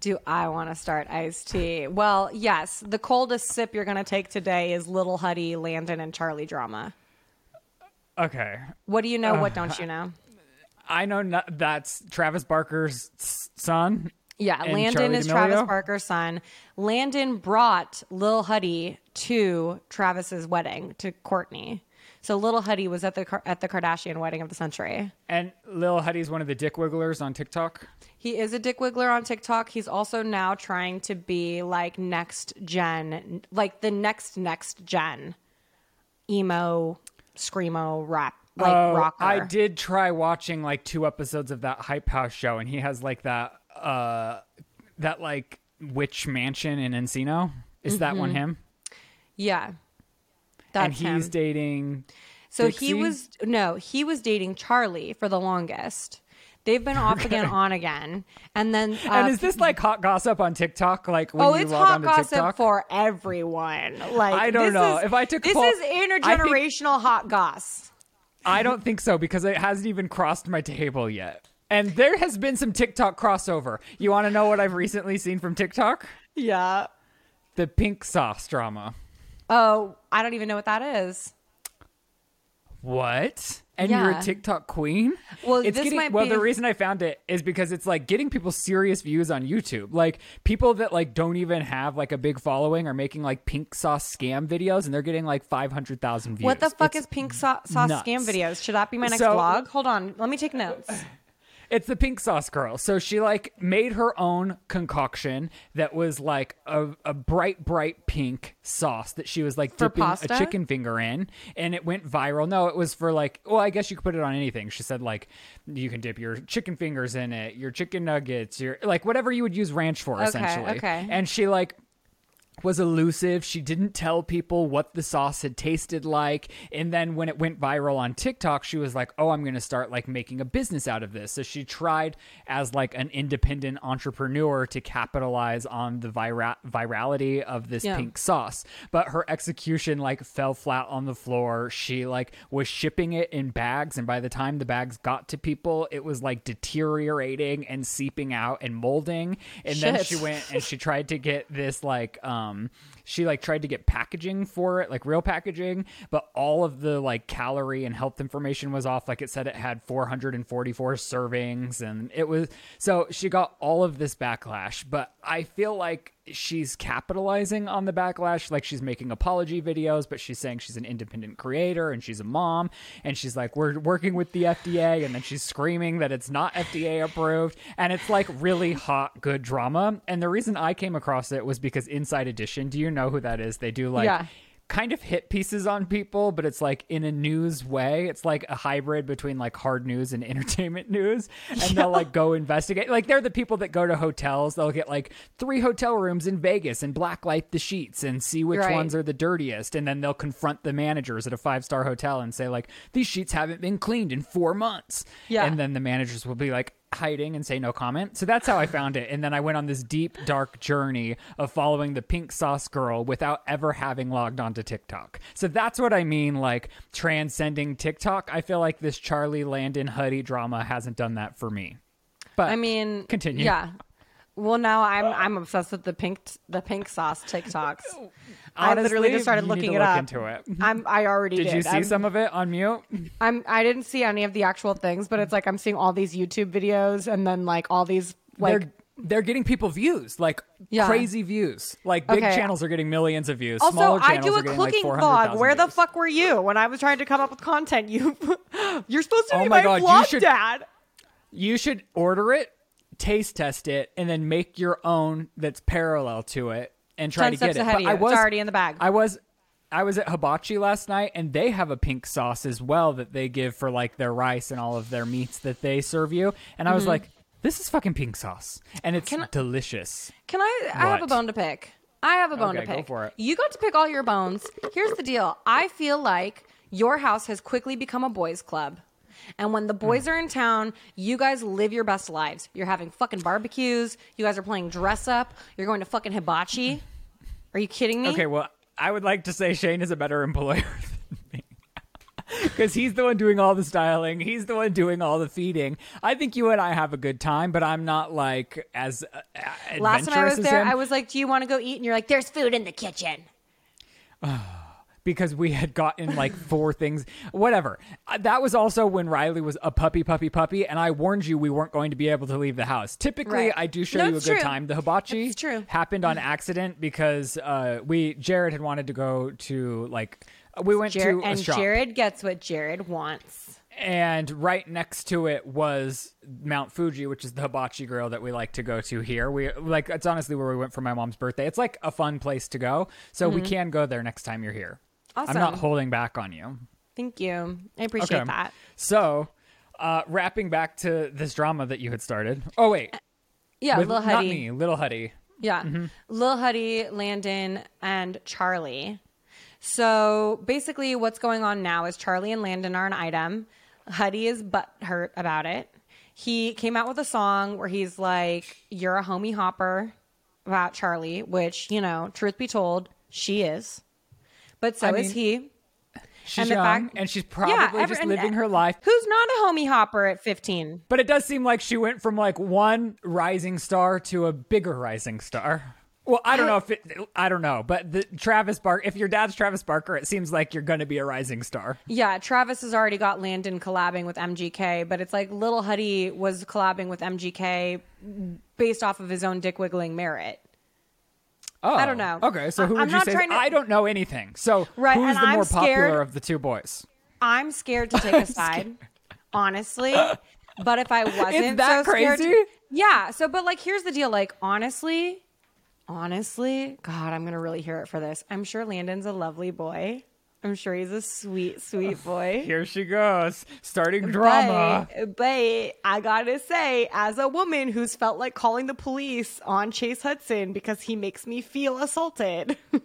Do I want to start iced tea? Well, yes. The coldest sip you're going to take today is Little Huddy, Landon, and Charlie drama. Okay. What do you know? What uh, don't you know? I know no- that's Travis Barker's son. Yeah, Landon is D'Amelio? Travis Barker's son. Landon brought Lil Huddy to Travis's wedding to Courtney. So Lil Huddy was at the at the Kardashian wedding of the century. And Lil Huddy's one of the dick wigglers on TikTok. He is a dick wiggler on TikTok. He's also now trying to be like next gen, like the next next gen emo, screamo, rap, like Oh, rocker. I did try watching like two episodes of that Hype House show, and he has like that uh that like witch mansion in Encino. Is that one him? Yeah, that's and he's him. dating. So Dixie? he was no, he was dating Charlie for the longest. They've been off again, on again, and then uh, and is this like hot gossip on TikTok? Like when oh, you it's log hot gossip TikTok? for everyone. Like I don't know. is- If I took this poll- is I think- intergenerational hot goss. I don't think so because it hasn't even crossed my table yet. And there has been some TikTok crossover. You want to know what I've recently seen from TikTok? Yeah. The pink sauce drama. Oh, I don't even know what that is. What? And you're a TikTok queen? Well, it's this getting, well, be- the reason I found it is because it's like getting people serious views on YouTube. Like people that like don't even have like a big following are making like pink sauce scam videos, and they're getting like five hundred thousand views. What the fuck It's- is pink sau- sauce nuts. scam videos? Should that be my next So- vlog? Hold on, let me take notes. It's the pink sauce girl. So she like made her own concoction that was like a, a bright, bright pink sauce that she was like For dipping pasta? a chicken finger in, and it went viral. No, it was for like, well, I guess you could put it on anything. She said like you can dip your chicken fingers in it, your chicken nuggets, your like whatever you would use ranch for, Okay, essentially. okay. And she like was elusive. She didn't tell people what the sauce had tasted like. And then when it went viral on TikTok, she was like, "Oh, I'm going to start like making a business out of this." So she tried as like an independent entrepreneur to capitalize on the vira- virality of this Yeah. pink sauce. But her execution like fell flat on the floor. She like was shipping it in bags and by the time the bags got to people, it was like deteriorating and seeping out and molding. And then she went and she tried to get this like um um, she like tried to get packaging for it like real packaging but all of the like calorie and health information was off. Like it said it had 444 servings and it was so she got all of this backlash but i feel like she's capitalizing on the backlash. Like she's making apology videos but she's saying she's an independent creator and she's a mom and she's like we're working with the FDA and then she's screaming that it's not FDA approved and it's like really hot good drama. And the reason I came across it was because Inside Edition do you know who that is they do like Yeah. kind of hit pieces on people, but it's like in a news way. It's like a hybrid between like hard news and entertainment news. And they'll like go investigate. Like they're the people that go to hotels. They'll get like three hotel rooms in Vegas and blacklight the sheets and see which Right. ones are the dirtiest. And then they'll confront the managers at a five star hotel and say like, these sheets haven't been cleaned in four months. Yeah. And then the managers will be like, hiding and say no comment. So that's how I found it. And then I went on this deep, dark journey of following the pink sauce girl without ever having logged onto TikTok. So that's what I mean, like transcending TikTok. I feel like this Charlie Landon Huddy drama hasn't done that for me. But I mean, continue. Yeah. Well, now I'm I'm obsessed with the pink the pink sauce TikToks. I literally just started looking it look up. into it. I'm I already did. Did you see I'm, some of it on mute? I'm I didn't see any of the actual things, but it's like I'm seeing all these YouTube videos and then like all these like they're they're getting people views, like Yeah. crazy views. Like big Okay. channels are getting millions of views. Also, Smaller I do a like cooking 400,000 vlog. Where the views. fuck were you when I was trying to come up with content? You, you're supposed to Oh be my God, you vlog should- dad. You should order it, taste test it, and then make your own that's parallel to it and try Ten to steps get it. ahead But of you. I It's was already in the bag. I was I was at Hibachi last night and they have a pink sauce as well that they give for like their rice and all of their meats that they serve you. And I was Mm-hmm. like, this is fucking pink sauce. And it's delicious. Can I? I have a bone to pick. I have a bone Okay, to go pick. for it. You got to pick all your bones. Here's the deal. I feel like your house has quickly become a boys' club. And when the boys Hmm. are in town, you guys live your best lives. You're having fucking barbecues. You guys are playing dress up. You're going to fucking hibachi. Are you kidding me? Okay, well, I would like to say Shane is a better employer than me. Because he's the one doing all the styling. He's the one doing all the feeding. I think you and I have a good time, but I'm not like as uh, Last time I was as there, him I was like, "Do you want to go eat?" And you're like, "There's food in the kitchen." because we had gotten like four things. Whatever. Uh, That was also when Riley was a puppy, puppy, puppy, and I warned you we weren't going to be able to leave the house. Typically, Right. I do show No, you a it's good time. The hibachi true. happened on accident because uh, we Jared had wanted to go to like we went Jared, to and. Jared gets what Jared wants. and right next to it was Mount Fuji, which is the hibachi grill that we like to go to here. We like it's honestly where we went for my mom's birthday. It's like a fun place to go, so we can go there next time you're here. I'm not holding back on you. Thank you. I appreciate Okay. that. So, uh, wrapping back to this drama that you had started. Oh wait, Yeah, with Lil not Huddy. me, little Huddy. Yeah. Lil Huddy, Landon, and Charlie. So basically, what's going on now is Charlie and Landon are an item. Huddy is butt hurt about it. He came out with a song where he's like, You're a homie hopper about Charlie, which, you know, truth be told, she is. But so I is mean, he. She's And young, fact- and she's probably every- just and- living uh, her life. Who's not a homie hopper at 15? But it does seem like she went from like one rising star to a bigger rising star. Well, I don't know if it. I don't know, but the Travis Barker. If your dad's Travis Barker, it seems like you're going to be a rising star. Yeah, Travis has already got Landon collabing with MGK, but it's like Little Huddy was collabing with MGK based off of his own dick wiggling merit. Oh, I don't know. Okay, so who I- would I'm you not say? trying to- I don't know anything. So Right, who's and the I'm more popular of the two boys? I'm scared to take a side, honestly. But if I wasn't that so scared, crazy? yeah. So, but like, here's the deal. Like, honestly, honestly, God, I'm gonna really hear it for this. I'm sure Landon's a lovely boy. I'm sure he's a sweet, sweet boy. Here she goes, starting drama. But, but I gotta say, as a woman who's felt like calling the police on Chase Hudson because he makes me feel assaulted.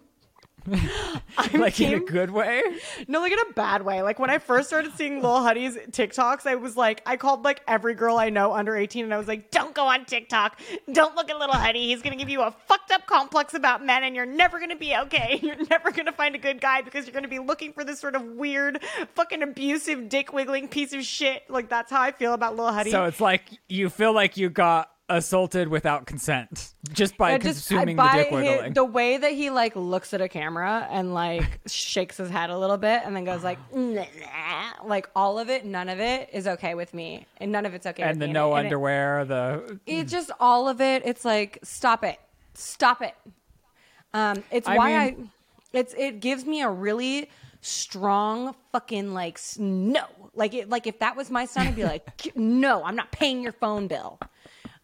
I'm like in a good way. no, like in a bad way. Like when I first started seeing Lil Huddy's TikToks, I was like, I called like every girl I know under 18 and I was like, don't go on TikTok. Don't look at Little Huddy. He's going to give you a fucked up complex about men and you're never going to be okay. You're never going to find a good guy because you're going to be looking for this sort of weird, fucking abusive, dick wiggling piece of shit. Like that's how I feel about Little Huddy. So it's like you feel like you got assaulted without consent just by just- consuming I- the by dick wiggling. the way that he like looks at a camera and like shakes his head a little bit and then goes like, "Nah," like all of it, none of it is okay with me, and none of it's okay. with and the no And it- underwear, the it's just all of it. It's like stop it, stop it. Um, it's I why mean- I, it's it gives me a really strong fucking like no, like it like if that was my son, I'd be like, no, I'm not paying your phone bill.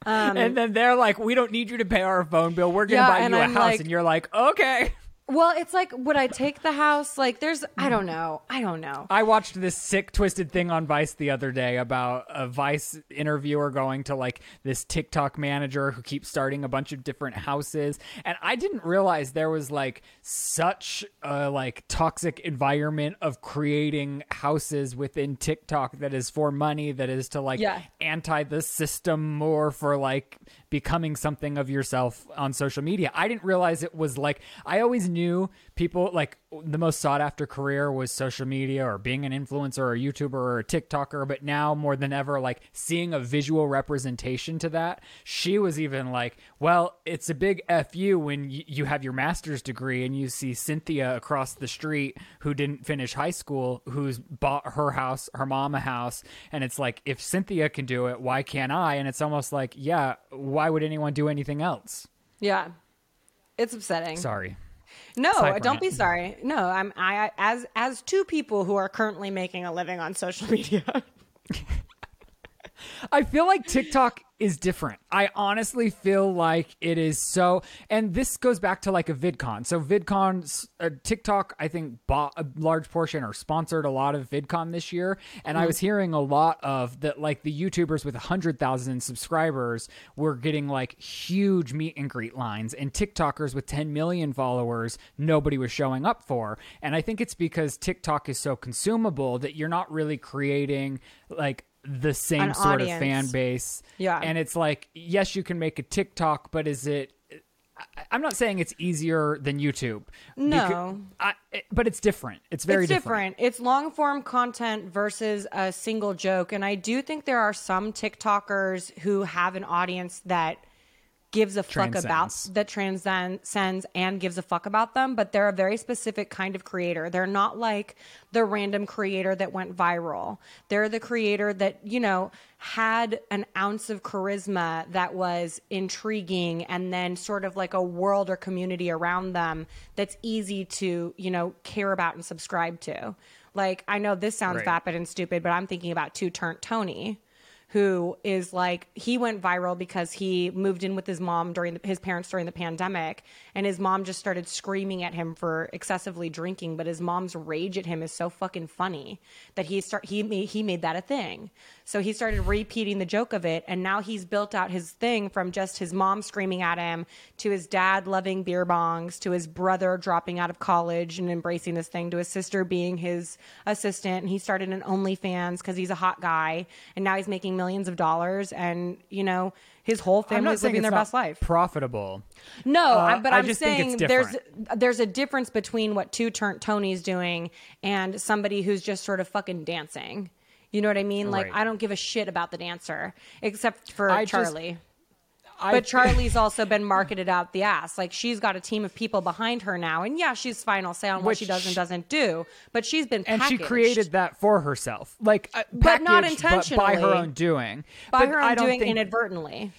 Um, and then they're like, "We don't need you to pay our phone bill. We're gonna Yeah, buy you a I'm house," like- and you're like, "Okay." Well, it's like, would I take the house? Like, there's, I don't know. I don't know. I watched this sick, twisted thing on Vice the other day about a Vice interviewer going to like this TikTok manager who keeps starting a bunch of different houses, and I didn't realize there was like such a like toxic environment of creating houses within TikTok that is for money, that is to like Yeah. anti the system more for like becoming something of yourself on social media. I didn't realize it was like I always knew people like the most sought after career was social media or being an influencer or a YouTuber or a TikToker, but now more than ever like seeing a visual representation to that. She was even like, well, it's a big fu when y- you have your master's degree and you see Cynthia across the street who didn't finish high school who's bought her house, her mom a house, and it's like if Cynthia can do it, why can't I? And it's almost like, yeah, why would anyone do anything else? Yeah. It's upsetting. Sorry. No, Side don't be sorry. No, I'm I as as two people who are currently making a living on social media. I feel like TikTok is different. I honestly feel like it is so, and this goes back to like a VidCon. So VidCon, uh, TikTok, I think bought a large portion or sponsored a lot of VidCon this year, and I was hearing a lot of that, like the YouTubers with hundred thousand subscribers were getting like huge meet and greet lines, and TikTokers with ten million followers, nobody was showing up for. And I think it's because TikTok is so consumable that you're not really creating like the same An sort audience. of fan base. Yeah. And it's like, yes, you can make a TikTok, but is it. I'm not saying it's easier than YouTube. No. I, but it's different. It's very it's different. It's long form content versus a single joke. And I do think there are some TikTokers who have an audience that gives a fuck about that transcends and gives a fuck about them, but they're a very specific kind of creator. They're not like the random creator that went viral. They're the creator that, you know, had an ounce of charisma that was intriguing and then sort of like a world or community around them that's easy to, you know, care about and subscribe to. Like, I know this sounds Right. vapid and stupid, but I'm thinking about Two Turnt Tony who is like he went viral because he moved in with his mom during the, his parents during the pandemic and his mom just started screaming at him for excessively drinking but his mom's rage at him is so fucking funny that he start he he made that a thing so he started repeating the joke of it and now he's built out his thing from just his mom screaming at him to his dad loving beer bongs to his brother dropping out of college and embracing this thing to his sister being his assistant and he started an OnlyFans because he's a hot guy and now he's making millions of dollars and you know his whole I'm not family's living their best life. Profitable. No, Uh, I- but I'm saying there's there's a difference between what two turn Tony's doing and somebody who's just sort of fucking dancing. You know what I mean? Like Right. I don't give a shit about the dancer except for I just- Charlie. I- but Charlie's also been marketed out the ass. Like she's got a team of people behind her now, and yeah, she's final say on what she does and doesn't do. But she's been and she created that for herself, like, uh, But not packaged, by her intentionally. own doing. by But her I own don't doing think, inadvertently.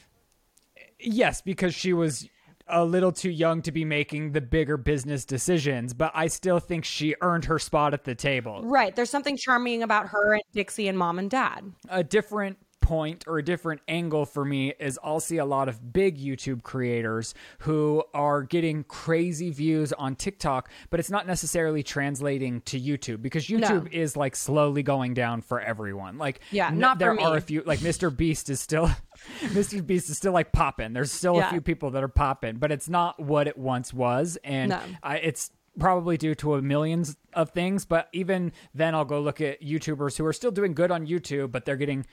Yes, because she was a little too young to be making the bigger business decisions, but I still think she earned her spot at the table. Right. There's something charming about her and Dixie and mom and dad. A different point or a different angle for me is I'll see a lot of big YouTube creators who are getting crazy views on TikTok, but it's not necessarily translating to YouTube because YouTube is like slowly going down for everyone. Like, Yeah, n- not there are a few like Mr. Beast is still Mr. Beast is still like popping. There's still Yeah. a few people that are popping, but it's not what it once was, and No. I, it's probably due to a millions of things. But even then, I'll go look at YouTubers who are still doing good on YouTube, but they're getting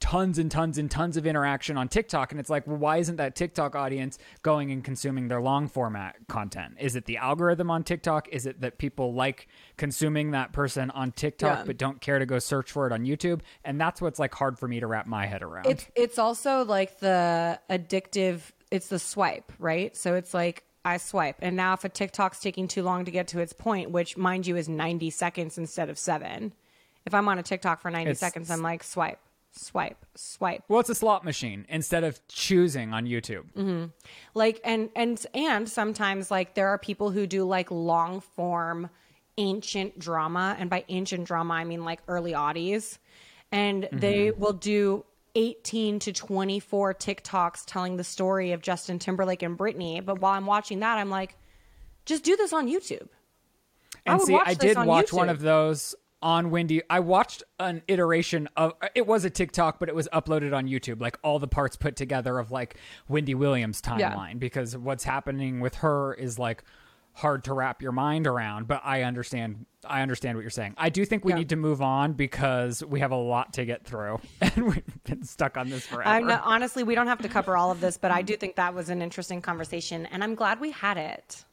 tons and tons and tons of interaction on TikTok, and it's like, well, why isn't that TikTok audience going and consuming their long format content? Is it the algorithm on TikTok? Is it that people like consuming that person on TikTok Yeah. but don't care to go search for it on YouTube? And that's what's like hard for me to wrap my head around. It's it's also like the addictive. It's the swipe, right? So it's like I swipe, and now if a TikTok's taking too long to get to its point, which mind you is ninety seconds instead of seven, if I'm on a TikTok for ninety It's- seconds, I'm like swipe, swipe, swipe. well, it's a slot machine instead of choosing on YouTube. Mm-hmm. like and and and sometimes like there are people who do like long form ancient drama and by ancient drama i mean like early oddies and they will do 18 to 24 tiktoks telling the story of justin timberlake and britney but while i'm watching that i'm like Just do this on YouTube. And would see, I did watch one of those on Wendy. I watched an iteration of it was a TikTok, but it was uploaded on YouTube, like all the parts put together of like Wendy Williams Yeah. timeline because what's happening with her is like hard to wrap your mind around, but I understand I understand what you're saying. I do think we Yeah. need to move on because we have a lot to get through and we've been stuck on this forever. Not, honestly, we don't have to cover all of this, but I do think that was an interesting conversation, and I'm glad we had it.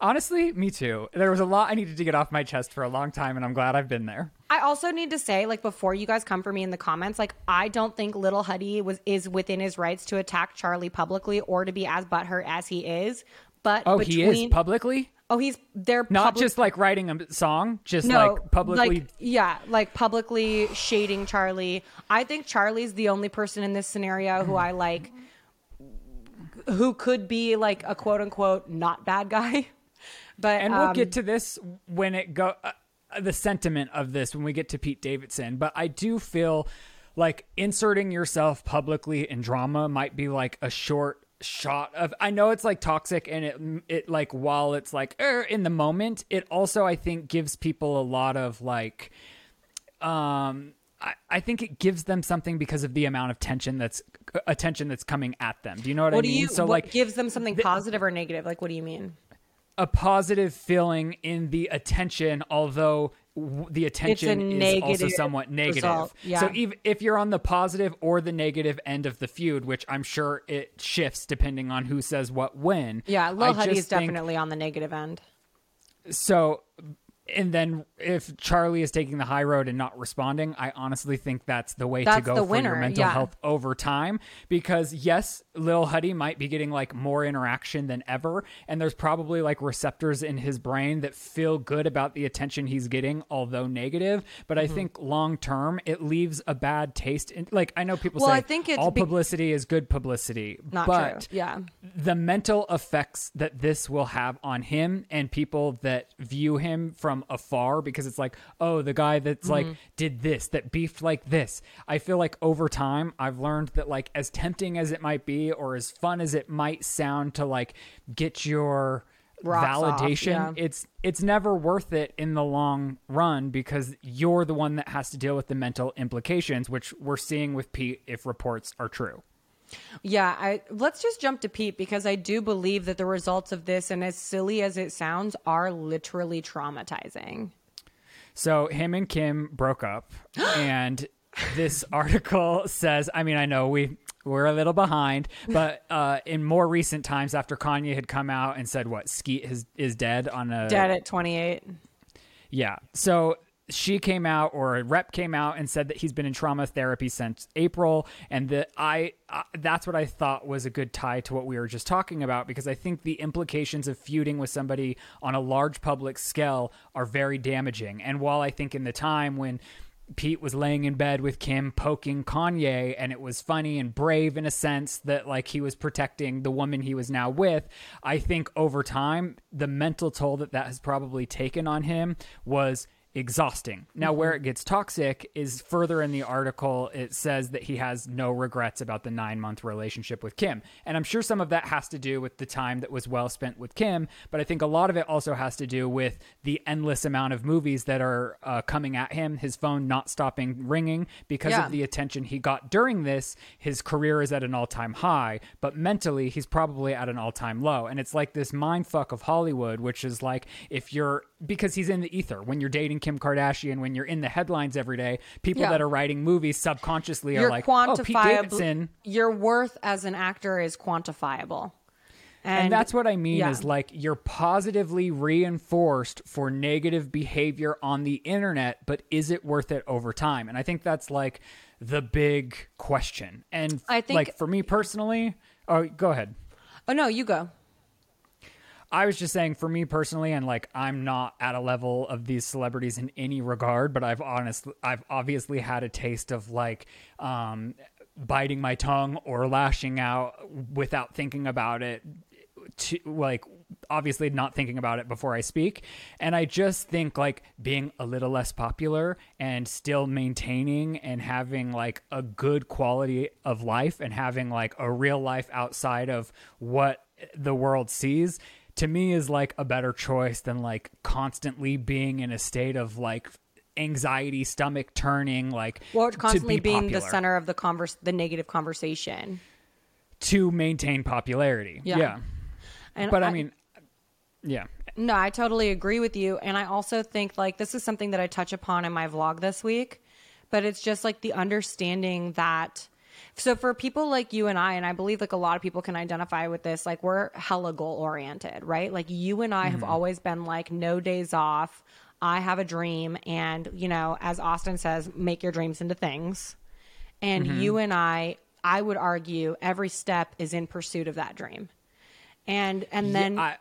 Honestly, me too. There was a lot I needed to get off my chest for a long time and I'm glad I've been there. I also need to say, like, before you guys come for me in the comments, like, I don't think Little Huddy was is within his rights to attack Charlie publicly or to be as butthurt as he is. But Oh, between, he is publicly? Oh, he's they're Not public- just like writing a song, just no, like publicly like, yeah, like publicly shading Charlie. I think Charlie's the only person in this scenario who I like, who could be like a quote unquote not bad guy. But and we'll um, get to this when it go uh, the sentiment of this when we get to Pete Davidson but I do feel like inserting yourself publicly in drama might be like a short shot of I know it's like toxic and it it like while it's like er, in the moment it also I think gives people a lot of like um I, I think it gives them something because of the amount of tension that's attention that's coming at them. Do you know what, what I mean? you? so what like gives them something positive or negative? Like, what do you mean? A positive feeling in the attention, although w- the attention is also somewhat negative. yeah. So even if you're on the positive or the negative end of the feud, which I'm sure it shifts depending on who says what when. Yeah, Lil Huddy is definitely on the negative end. so and then if Charlie is taking the high road and not responding, I honestly think that's the way to go for winner, your mental yeah. health over time. Because yes, Lil Huddy might be getting like more interaction than ever, and there's probably like receptors in his brain that feel good about the attention he's getting, although negative. But Mm-hmm. I think long term, it leaves a bad taste. In, like I know people Well, say I think it's all be- publicity is good publicity, Not but true. Yeah. the mental effects that this will have on him and people that view him from afar because it's like oh the guy that's like mm-hmm. did this that beefed like this. I feel like over time i've learned that like as tempting as it might be or as fun as it might sound to like get your Rocks off, validation yeah. it's it's never worth it in the long run because you're the one that has to deal with the mental implications which we're seeing with pete if reports are true Yeah, I let's just jump to Pete because I do believe that the results of this, and as silly as it sounds, are literally traumatizing. So him and Kim broke up, and this article says, I mean, I know we we're a little behind, but uh, in more recent times, after Kanye had come out and said what Skete is is dead on a Dead at 28. yeah. So she came out, or a rep came out, and said that he's been in trauma therapy since April, and that I uh, that's what I thought was a good tie to what we were just talking about because I think the implications of feuding with somebody on a large public scale are very damaging. And while I think in the time when Pete was laying in bed with Kim poking Kanye and it was funny and brave in a sense that like he was protecting the woman he was now with. I think over time the mental toll that that has probably taken on him was exhausting. Now where it gets toxic is further in the article it says that he has no regrets about the 9-month relationship with Kim. And I'm sure some of that has to do with the time that was well spent with Kim, but I think a lot of it also has to do with the endless amount of movies that are uh, coming at him, his phone not stopping ringing because Yeah. of the attention he got during this. His career is at an all-time high, but mentally he's probably at an all-time low. And it's like this mind fuck of Hollywood, which is like if you're because he's in the ether when you're dating Kim Kardashian, when you're in the headlines every day, people Yeah. that are writing movies subconsciously are You're like, "Oh, Pete. Davidson." your worth as an actor is quantifiable. And, that's what I mean yeah. is like you're positively reinforced for negative behavior on the internet, but is it worth it over time? And I think that's like the big question. And I think- like for me personally, oh, go ahead. Oh, no, you go. I was just saying for me personally, and like I'm not at a level of these celebrities in any regard, but I've honestly, I've obviously had a taste of like um, biting my tongue or lashing out without thinking about it. To, like obviously not thinking about it before I speak, and I just think like being a little less popular and still maintaining and having like a good quality of life and having like a real life outside of what the world sees to me is like a better choice than like constantly being in a state of like anxiety, stomach turning, like to constantly be being the center of the converse, the negative conversation. to maintain popularity. Yeah. Yeah. And But I mean, yeah. No, I totally agree with you. And I also think like this is something that I touch upon in my vlog this week, but it's just like the understanding that so for people like you and I, and I believe like a lot of people can identify with this, like we're hella goal oriented, right? Like you and I have mm-hmm. always been like no days off. I have a dream and, you know, as Austin says, make your dreams into things. And mm-hmm. you and I, I would argue every step is in pursuit of that dream. And and then I,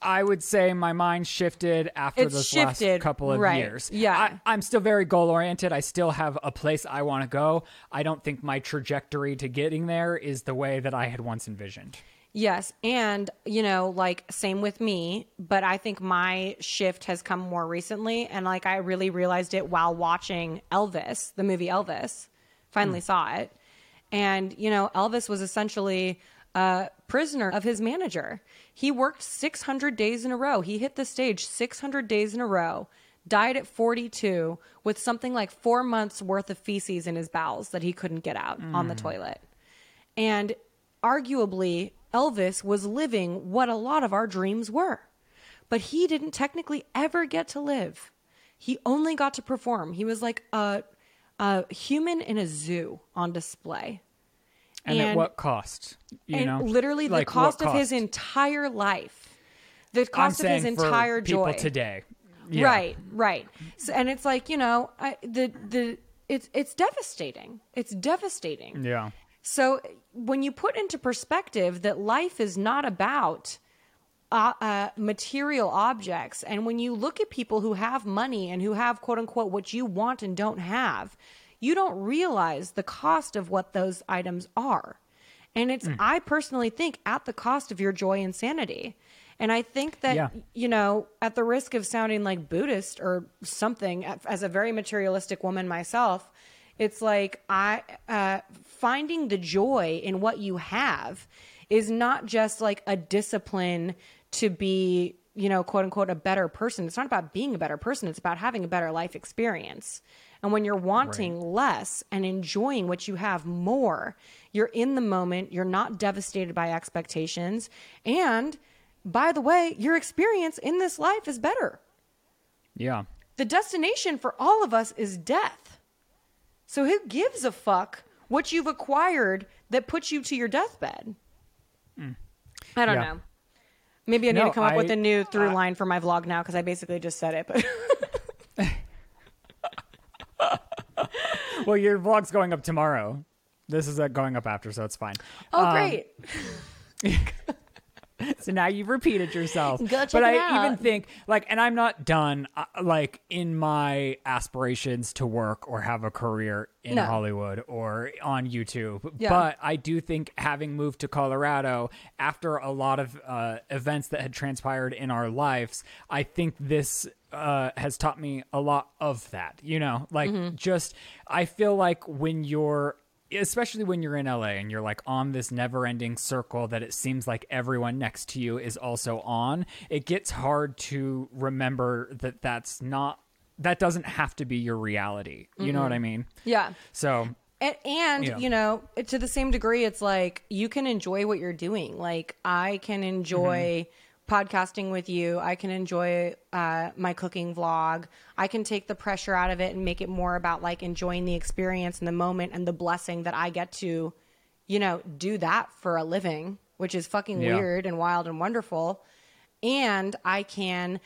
I would say my mind shifted after It's this shifted, last couple of right, years. yeah. I, I'm still very goal oriented. I still have a place I want to go. I don't think my trajectory to getting there is the way that I had once envisioned. Yes. And, you know, like, same with me, but I think my shift has come more recently. And, like, I really realized it while watching Elvis, the movie Elvis. Finally hmm. saw it. And, you know, Elvis was essentially a prisoner of his manager. He worked 600 days in a row. He hit the stage 600 days in a row, died at 42 with something like four months worth of feces in his bowels that he couldn't get out on the mm. toilet. And arguably, Elvis was living what a lot of our dreams were. But he didn't technically ever get to live. He only got to perform. He was like a, a human in a zoo on display. And, at what cost? You and know, literally the Like, what cost of his entire life. The I'm cost of his entire people joy. today. Yeah. Right, right. So, and it's like, you know, I, the the it's it's devastating. It's devastating. Yeah. So when you put into perspective that life is not about uh, uh, material objects, and when you look at people who have money and who have quote unquote what you want and don't have, you don't realize the cost of what those items are. And it's, I personally think, at the cost of your joy and sanity. And I think that, Yeah. you know, at the risk of sounding like Buddhist or something, as a very materialistic woman myself, it's like I uh, finding the joy in what you have is not just like a discipline to be, you know, quote unquote, a better person. It's not about being a better person. It's about having a better life experience. And when you're wanting less and enjoying what you have more, you're in the moment. You're not devastated by expectations. And by the way, your experience in this life is better. Yeah. The destination for all of us is death. So who gives a fuck what you've acquired that puts you to your deathbed? Hmm. I don't. Yeah. know. Maybe I need No, to come up with I- a new through line for my vlog now because I basically just said it. But Well, your vlog's going up tomorrow. This is uh, going up after, so it's fine. oh, Um, great! so now you've repeated yourself. Go check but I even think like, and I'm not done. Uh, like in my aspirations to work or have a career in No. Hollywood or on YouTube. Yeah. But I do think having moved to Colorado after a lot of uh, events that had transpired in our lives, I think this uh, has taught me a lot of that. You know, like Mm-hmm. just I feel like when you're especially when you're in LA and you're like on this never ending circle that it seems like everyone next to you is also on, it gets hard to remember that that's not, that doesn't have to be your reality. You know what I mm-hmm. mean? Yeah. So, And, and Yeah. you know, to the same degree, it's like you can enjoy what you're doing. Like I can enjoy mm-hmm. Podcasting with you. I can enjoy uh, my cooking vlog. I can take the pressure out of it and make it more about like enjoying the experience and the moment and the blessing that I get to, you know, do that for a living, which is fucking Yeah. weird and wild and wonderful. And I can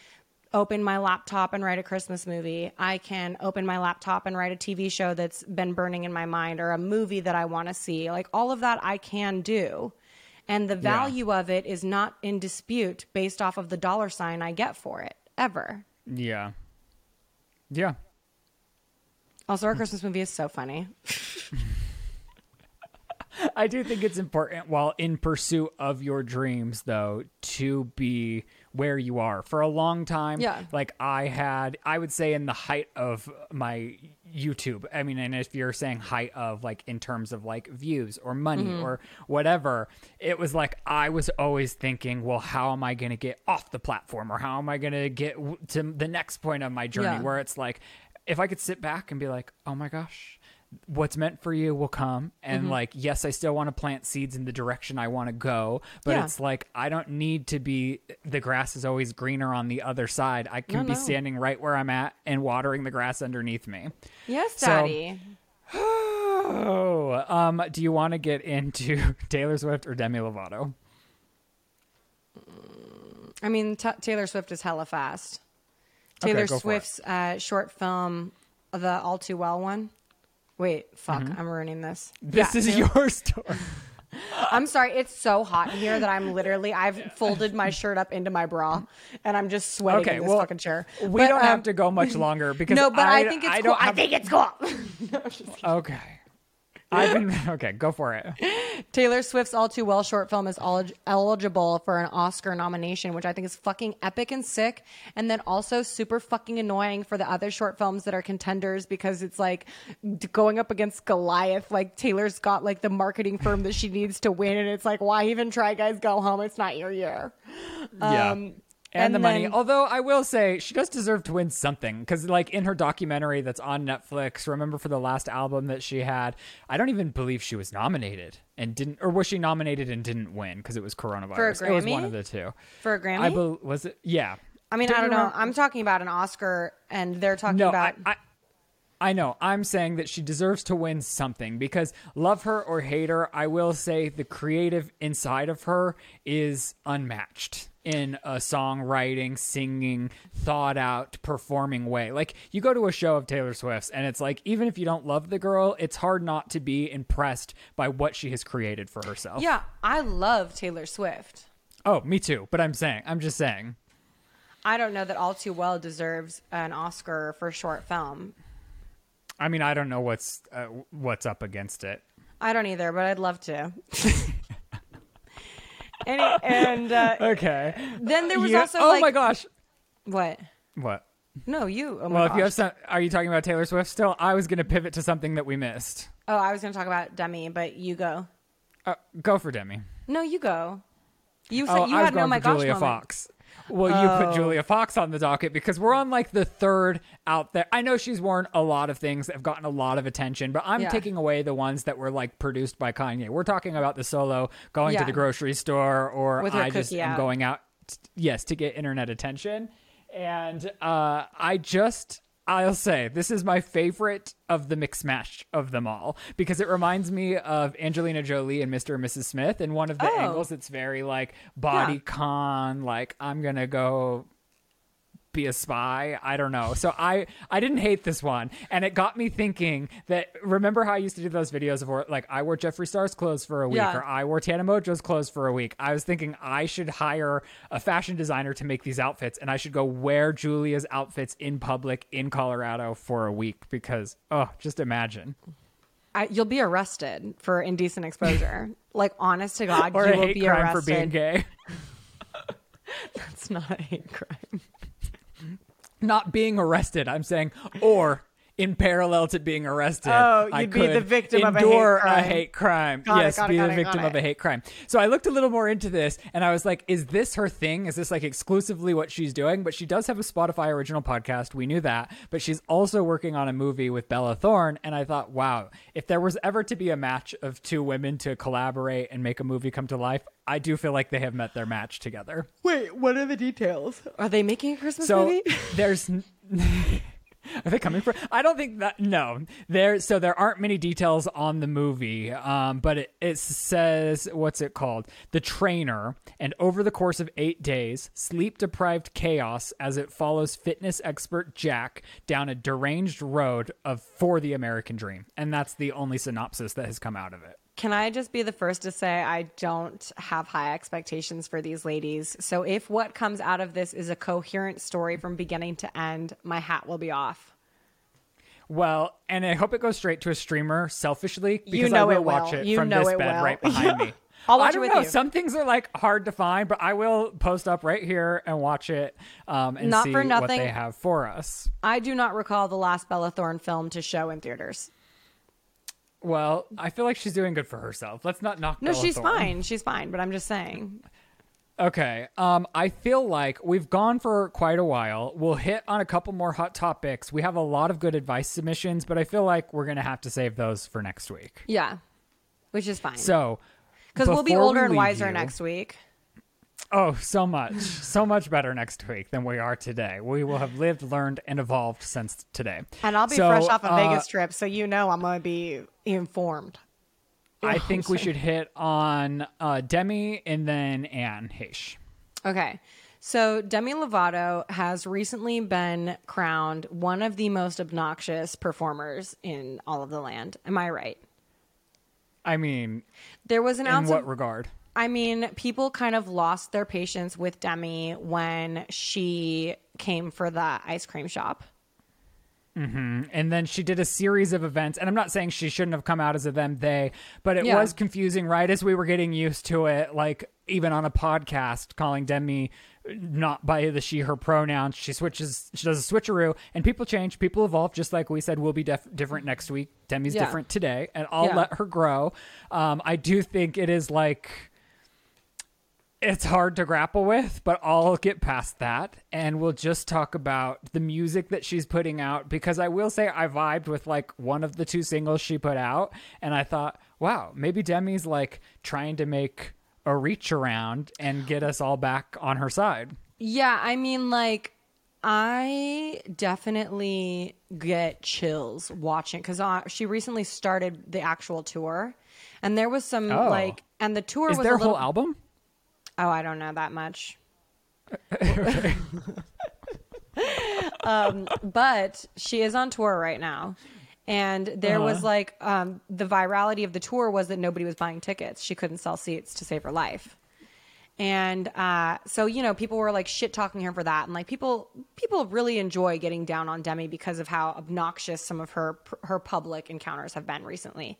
open my laptop and write a Christmas movie. I can open my laptop and write a TV show that's been burning in my mind or a movie that I want to see. Like all of that I can do. And the value of it is not in dispute based off of the dollar sign I get for it ever. yeah. Yeah. Also, our Christmas movie is so funny. I do think it's important while in pursuit of your dreams though to be where you are. For a long time, Yeah. like I had I would say in the height of my YouTube. I mean, and if you're saying height of like in terms of like views or money mm-hmm. or whatever, it was like I was always thinking, well, how am I going to get off the platform or how am I going to get to the next point of my journey Yeah. where it's like if I could sit back and be like, oh my gosh, what's meant for you will come. And Mm-hmm. like, yes, I still want to plant seeds in the direction I want to go, but Yeah. it's like, I don't need to be, the grass is always greener on the other side. I can No, be no. standing right where I'm at and watering the grass underneath me. Yes, So- Daddy. Oh, um, do you want to get into Taylor Swift or Demi Lovato? I mean, t- Taylor Swift is hella fast. Taylor it. Swift's uh, short film, the All Too Well one. Wait, fuck, Mm-hmm. I'm ruining this. This Yeah, is your story. I'm sorry, it's so hot in here that I'm literally I've folded my shirt up into my bra and I'm just sweating Okay, in this well, fucking chair. We But, don't um, have to go much longer because No, but I, I, think it's I cool. don't I have- think it's cool. okay. I've been okay. Go for it. Taylor Swift's All Too Well short film is elig- eligible for an Oscar nomination, which I think is fucking epic and sick. And then also super fucking annoying for the other short films that are contenders because it's like going up against Goliath. Like Taylor's got like the marketing firm that she needs to win. And it's like, why even try, guys? Go home. It's not your year. Yeah. Um, And, and the money. Although I will say she does deserve to win something because, like, in her documentary that's on Netflix, remember for the last album that she had, I don't even believe she was nominated and didn't, or was she nominated and didn't win because it was coronavirus? It was one of the two. For a Grammy? I bel was it? Yeah. I mean, I don't know. remember- I'm talking about an Oscar and they're talking No, about. I, I, I know. I'm saying that she deserves to win something because love her or hate her, I will say the creative inside of her is unmatched in a songwriting, singing, thought out, performing way. Like you go to a show of Taylor Swift's and it's like even if you don't love the girl, it's hard not to be impressed by what she has created for herself. yeah, I love Taylor Swift. Oh, me too. But I'm saying, I'm just saying. I don't know that All Too Well deserves an Oscar for short film. I mean, I don't know what's uh, what's up against it. I don't either, but I'd love to. and and uh, Okay. then there was You- also oh like my gosh. what? What? No, you. Oh my Well, if you have some, are you talking about Taylor Swift still? I was going to pivot to something that we missed. Oh, I was going to talk about Demi, but you go. Uh, go for Demi. No, you go. You said Oh, you I had no going my gosh Julia moment. Fox. Well, you Oh. put Julia Fox on the docket because we're on like the third out there. I know she's worn a lot of things that have gotten a lot of attention, but I'm Yeah. taking away the ones that were like produced by Kanye. We're talking about the solo going to the grocery store or I just am out. going out, t- yes, to get internet attention. And uh, I just, I'll say, this is my favorite of the mix match of them all because it reminds me of Angelina Jolie and Mr. and Mrs. Smith. And one of the Oh. angles, it's very like body Yeah. con, like I'm going to go be a spy. I don't know. So I I didn't hate this one, and it got me thinking that remember how I used to do those videos of where like I wore Jeffree Star's clothes for a week, Yeah. or I wore Tana Mongeau's clothes for a week. I was thinking I should hire a fashion designer to make these outfits, and I should go wear Julia's outfits in public in Colorado for a week because oh, just imagine. I, you'll be arrested for indecent exposure. like, honest to God, Or you will be arrested. for being gay. That's not a hate crime. Not being arrested, I'm saying, or in parallel to being arrested, Oh, you'd be the could victim of a hate endure crime. hate crime. Got it, yes, got it, be got the it, victim of a hate crime. So I looked a little more into this, and I was like, "Is this her thing? Is this like exclusively what she's doing?" But she does have a Spotify original podcast. We knew that, but she's also working on a movie with Bella Thorne, and I thought, wow, if there was ever to be a match of two women to collaborate and make a movie come to life, I do feel like they have met their match together. Wait, what are the details? Are they making a Christmas So movie? there's. Are they coming for? I don't think that. No, there. So there aren't many details on the movie, um, but it, it says what's it called? The trainer, and over the course of eight days, sleep deprived chaos as it follows fitness expert Jack down a deranged road of for the American dream, and that's the only synopsis that has come out of it. Can I just be the first to say I don't have high expectations for these ladies? So if what comes out of this is a coherent story from beginning to end, my hat will be off. Well, and I hope it goes straight to a streamer selfishly because know I will it watch will. it You from know this it bed will. right behind me. I'll watch I it don't with know. you. Some things are like hard to find, but I will post up right here and watch it um, and Not see for what nothing. they have for us. I do not recall the last Bella Thorne film to show in theaters. Well, I feel like she's doing good for herself. Let's not knock. No, Bella she's Thorne. fine. She's fine. But I'm just saying. Okay. Um, I feel like we've gone for quite a while. We'll hit on a couple more hot topics. We have a lot of good advice submissions, but I feel like we're gonna have to save those for next week. Yeah, which is fine. So, Because we'll be older we and wiser you- next week. Oh, so much, so much better next week than we are today. We will have lived, learned, and evolved since today. And I'll be So, fresh off a uh, Vegas trip, so you know I'm going to be informed. I think we should hit on uh, Demi and then Anne Heche. Okay. So Demi Lovato has recently been crowned one of the most obnoxious performers in all of the land. Am I right? I mean, There was an in ounce what of regard? I mean, people kind of lost their patience with Demi when she came for the ice cream shop. And then she did a series of events, and I'm not saying she shouldn't have come out as a them they, but it Yeah. was confusing right as we were getting used to it. Like even on a podcast, calling Demi not by the she her pronouns, she switches, she does a switcheroo, and people change, people evolve. Just like we said, we'll be def- different next week. Demi's Yeah. different today, and I'll Yeah. let her grow. Um, I do think it is like it's hard to grapple with, but I'll get past that and we'll just talk about the music that she's putting out because I will say I vibed with like one of the two singles she put out and I thought, wow, maybe Demi's like trying to make a reach around and get us all back on her side. Yeah, I mean, like, I definitely get chills watching because uh, she recently started the actual tour, and there was some Oh. like, and the tour Is was their a little. whole album? Oh, I don't know that much. um, but she is on tour right now. And there Uh-huh. was like um, the virality of the tour was that nobody was buying tickets. She couldn't sell seats to save her life. And uh, so you know, people were like shit talking her for that, and like people people really enjoy getting down on Demi because of how obnoxious some of her her public encounters have been recently.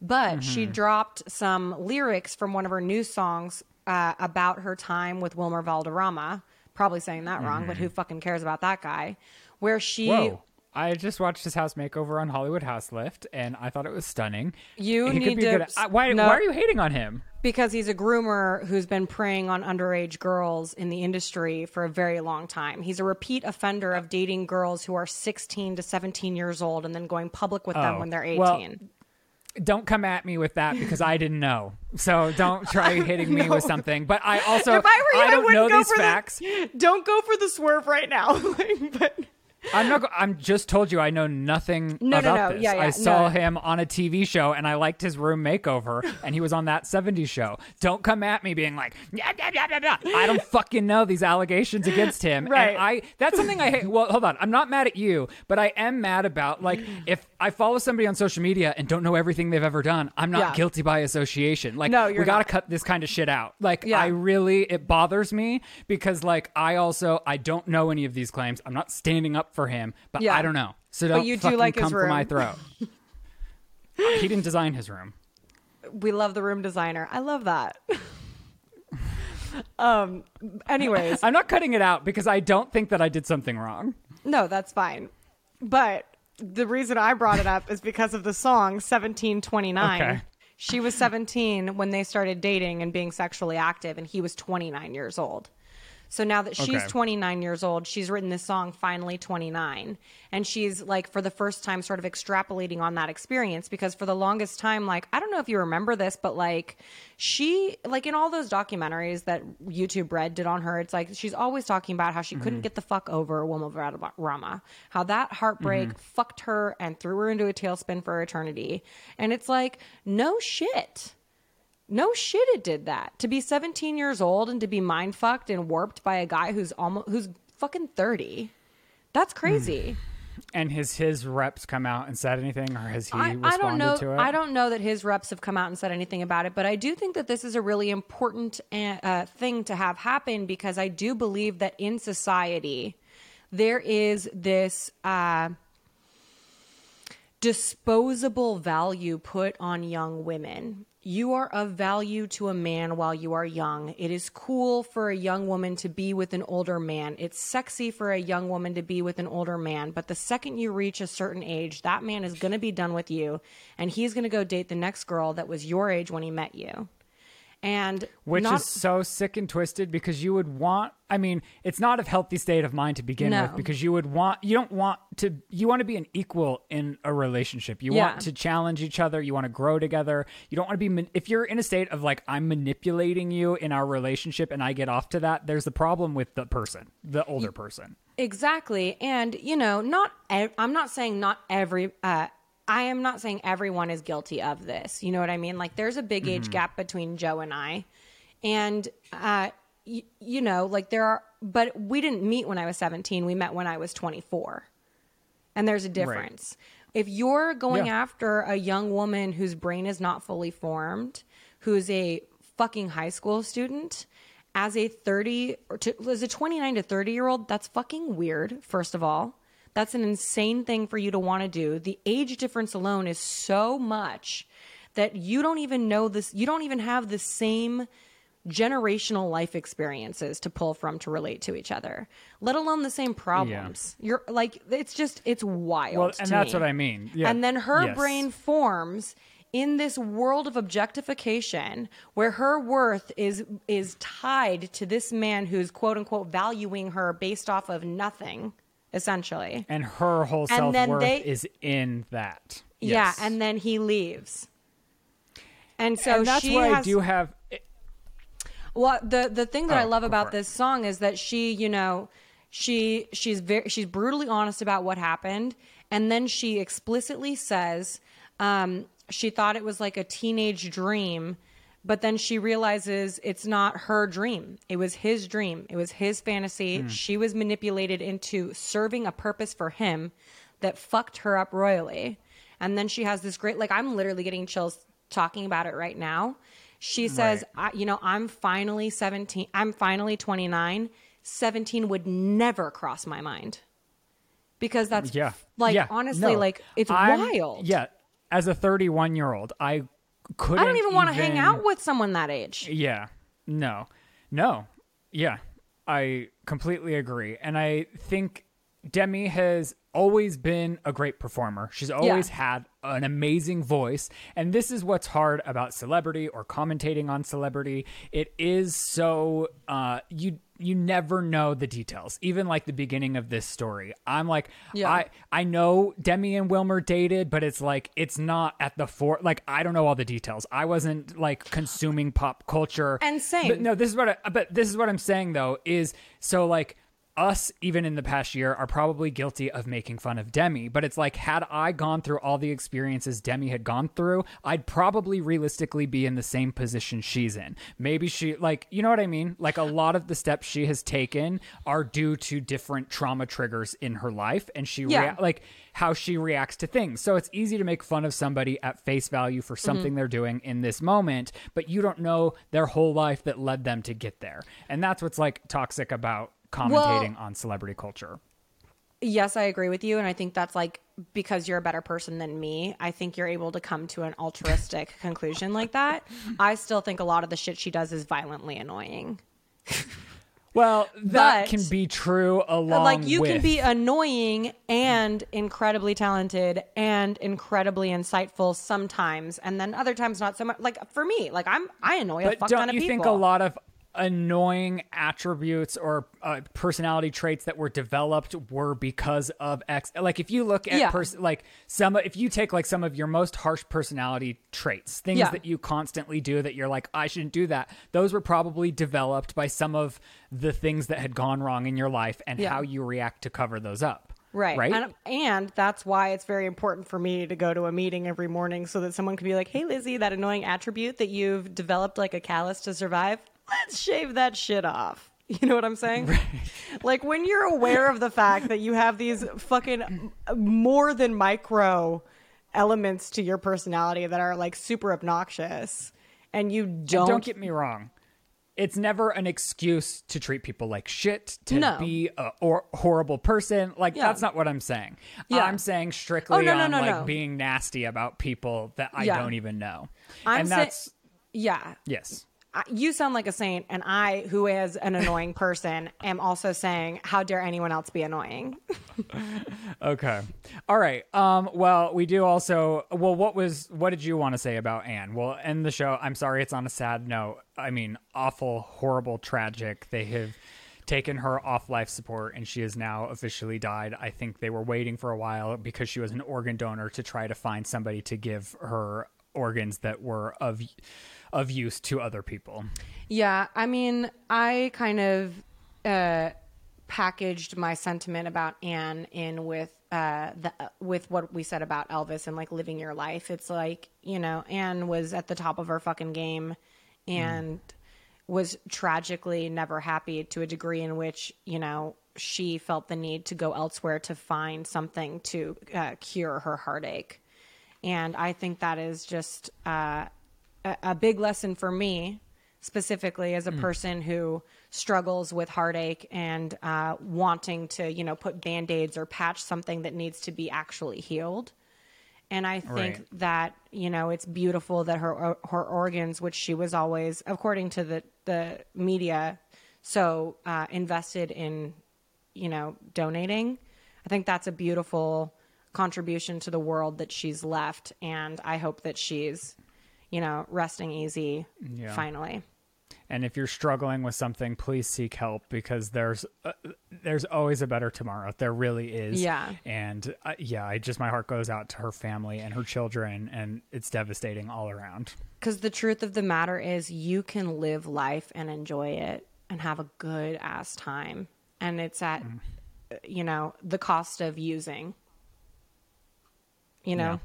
But she dropped some lyrics from one of her new songs uh, about her time with Wilmer Valderrama. Probably saying that wrong, but who fucking cares about that guy? Where she Whoa. I just watched his house makeover on Hollywood House Lift and I thought it was stunning. You he need to- good. I- why, no. why are you hating on him? because he's a groomer who's been preying on underage girls in the industry for a very long time. He's a repeat offender of dating girls who are 16 to 17 years old and then going public with them Oh, when they're 18. well, don't come at me with that because I didn't know. So don't try hitting me with something. But I also if I were you, I, don't wouldn't know go these for facts. the. Don't go for the swerve right now. but I'm not. I'm just told you I know nothing No, no, about no. this. Yeah, yeah. I saw No. him on a TV show and I liked his room makeover, and he was on that '70s show. Don't come at me being like, "Yeah, yeah, yeah, yeah, yeah." I don't fucking know these allegations against him. Right. And I that's something I hate. Well, hold on. I'm not mad at you, but I am mad about like if I follow somebody on social media and don't know everything they've ever done, I'm not Yeah. guilty by association. Like, No, we you're gotta cut this kind of shit out. Like, Yeah. I really it bothers me because like I also I don't know any of these claims. I'm not standing up for him, but Yeah. I don't know. So don't you do like come for my throat. he didn't design his room. we love the room designer. I love that. um. Anyways, I'm not cutting it out because I don't think that I did something wrong. No, that's fine. But the reason I brought it up is because of the song 1729. Okay. She was 17 when they started dating and being sexually active, and he was 29 years old. So now that she's Okay. 29 years old, she's written this song, Finally 29. And she's like, for the first time, sort of extrapolating on that experience because for the longest time, like, I don't know if you remember this, but like, she, like, in all those documentaries that YouTube Red did on her, it's like she's always talking about how she couldn't mm-hmm. get the fuck over Wilma Rama, how that heartbreak mm-hmm. fucked her and threw her into a tailspin for eternity. And it's like, no shit. No shit, it did that. To be 17 years old and to be mind fucked and warped by a guy who's almost who's fucking 30. That's crazy. And has his reps come out and said anything, or has he I, responded I don't know. to it? I don't know that his reps have come out and said anything about it, but I do think that this is a really important uh, uh, thing to have happen because I do believe that in society there is this. Uh, disposable value put on young women you are of value to a man while you are young. It is cool for a young woman to be with an older man. It's sexy for a young woman to be with an older man. But the second you reach a certain age, that man is going to be done with you and he's going to go date the next girl that was your age when he met you. And which not, is so sick and twisted because you would want i mean it's not a healthy state of mind to begin No. with because you would want you don't want to you want to be an equal in a relationship you Yeah. want to challenge each other you want to grow together you don't want to be if you're in a state of like i'm manipulating you in our relationship and i get off to that there's the problem with the person the older person Exactly. And, you know, not, ev- I'm not saying not every, uh, I am not saying everyone is guilty of this. You know what I mean? Like, there's a big age gap between Joe and I. And, uh, y- you know, like there are, but we didn't meet when I was 17. We met when I was 24. And there's a difference. If you're going Yeah. after a young woman whose brain is not fully formed, who's a fucking high school student, as a 30 or to, as a 29 to 30 year old, that's fucking weird, first of all. That's an insane thing for you to want to do. The age difference alone is so much that you don't even know this, you don't even have the same generational life experiences to pull from to relate to each other, let alone the same problems. Yeah. You're like, it's just, it's wild. well and that's me. what i mean yeah And then her Yes. brain forms in this world of objectification where her worth is is tied to this man who's quote unquote valuing her based off of nothing essentially. and her whole And then self-worth is in that Yeah, Yes. and then he leaves. And so and that's where has i do have Well, the the thing that I Oh, love about this song is that she, you know, she she's very she's brutally honest about what happened, and then she explicitly says um, she thought it was like a teenage dream, but then she realizes it's not her dream. It was his dream. It was his fantasy. Hmm. She was manipulated into serving a purpose for him that fucked her up royally. And then she has this great like I'm literally getting chills talking about it right now. She says, I, you know, I'm finally 17. I'm finally 29. 17 would never cross my mind. Because that's yeah like yeah. honestly No. like it's I'm- wild. yeah as a 31 year old i couldn't I don't even want to hang out with someone that age. Yeah. No. No. Yeah. I completely agree. And I think Demi has always been a great performer. She's always had an amazing voice. And this is what's hard about celebrity or commentating on celebrity. It is so uh you you never know the details. Even like the beginning of this story. I'm like Yeah. I I know Demi and Wilmer dated, but it's like it's not at the fore. Like I don't know all the details. I wasn't like consuming pop culture. And same. But no, this is what. I, but this is what I'm saying though is so like us even in the past year are probably guilty of making fun of Demi. But it's like had I gone through all the experiences Demi had gone through, I'd probably realistically be in the same position she's in. Maybe she like you know what I mean. Like a lot of the steps she has taken are due to different trauma triggers in her life, and she Yeah. rea- like how she reacts to things. So it's easy to make fun of somebody at face value for something Mm-hmm. they're doing in this moment, but you don't know their whole life that led them to get there. And that's what's like toxic about commentating on celebrity culture. Yes, I agree with you. And I think that's like because you're a better person than me, I think you're able to come to an altruistic conclusion like that. I still think a lot of the shit she does is violently annoying. Well, that But- can be true along like you can be annoying and incredibly talented and incredibly insightful sometimes and then other times not so much like for me like i'm i annoy a But fuck don't of you people think a lot of annoying attributes or uh, personality traits that were developed were because of X? Like if you look at Yeah. pers- like some, if you take like some of your most harsh personality traits, things Yeah. that you constantly do that you're like, I shouldn't do that. Those were probably developed by some of the things that had gone wrong in your life and Yeah. how you react to cover those up. Right. Right. And, and that's why it's very important for me to go to a meeting every morning so that someone can be like, hey, Lizzie, that annoying attribute that you've developed like a callus to survive, let's shave that shit off. You know what I'm saying? Like when you're aware of the fact that you have these fucking more than micro elements to your personality that are like super obnoxious and you don't, don't get me wrong. it's never an excuse to treat people like shit, to No. be a or, horrible person. Like Yeah. that's not what I'm saying. Yeah. I'm saying strictly Oh, no, on no, like no. being nasty about people that I Yeah. don't even know. I'm and that's Yeah. yes. You sound like a saint, and I, who is an annoying person, am also saying, "How dare anyone else be annoying?" Okay. All right. Um well, we do also well what was what did you want to say about Anne? We'll end the show. I'm sorry it's on a sad note. I mean, awful, horrible, tragic. They have taken her off life support and she has now officially died. I think they were waiting for a while because she was an organ donor to try to find somebody to give her organs that were of of use to other people. Yeah, I mean, I kind of uh, packaged my sentiment about Anne in with uh, the with what we said about Elvis and like living your life. It's like you know, Anne was at the top of her fucking game, and was tragically never happy to a degree in which you know she felt the need to go elsewhere to find something to uh, cure her heartache. And I think that is just uh, a, a big lesson for me, specifically as a person who struggles with heartache and uh, wanting to, you know, put band aids or patch something that needs to be actually healed. And I think Right. that you know it's beautiful that her her organs, which she was always, according to the the media, so uh, invested in, you know, donating. I think that's a beautiful contribution to the world that she's left, and I hope that she's, you know, resting easy Yeah. finally. And if you're struggling with something, please seek help because there's uh, there's always a better tomorrow. There really is. Yeah. And uh, yeah, I just my heart goes out to her family and her children, and it's devastating all around. Because the truth of the matter is, you can live life and enjoy it and have a good ass time. And it's at, uh, you know, the cost of using, you know?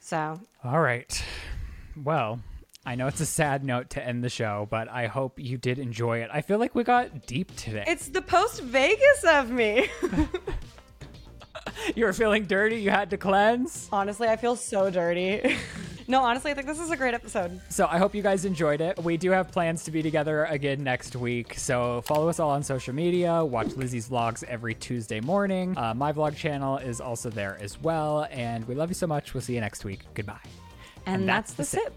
So, All right. Well, I know it's a sad note to end the show, but I hope you did enjoy it. I feel like we got deep today. it's the post Vegas of me. you were feeling dirty. You had to cleanse. honestly, I feel so dirty. no, honestly, I think this is a great episode. So I hope you guys enjoyed it. We do have plans to be together again next week. So follow us all on social media. Watch Lizzie's vlogs every Tuesday morning. Uh, my vlog channel is also there as well. And we love you so much. We'll see you next week. Goodbye. And, and that's, that's, the sip.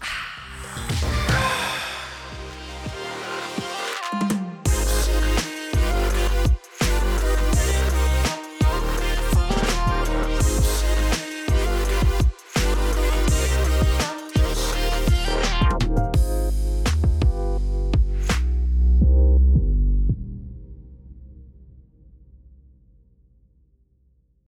sip.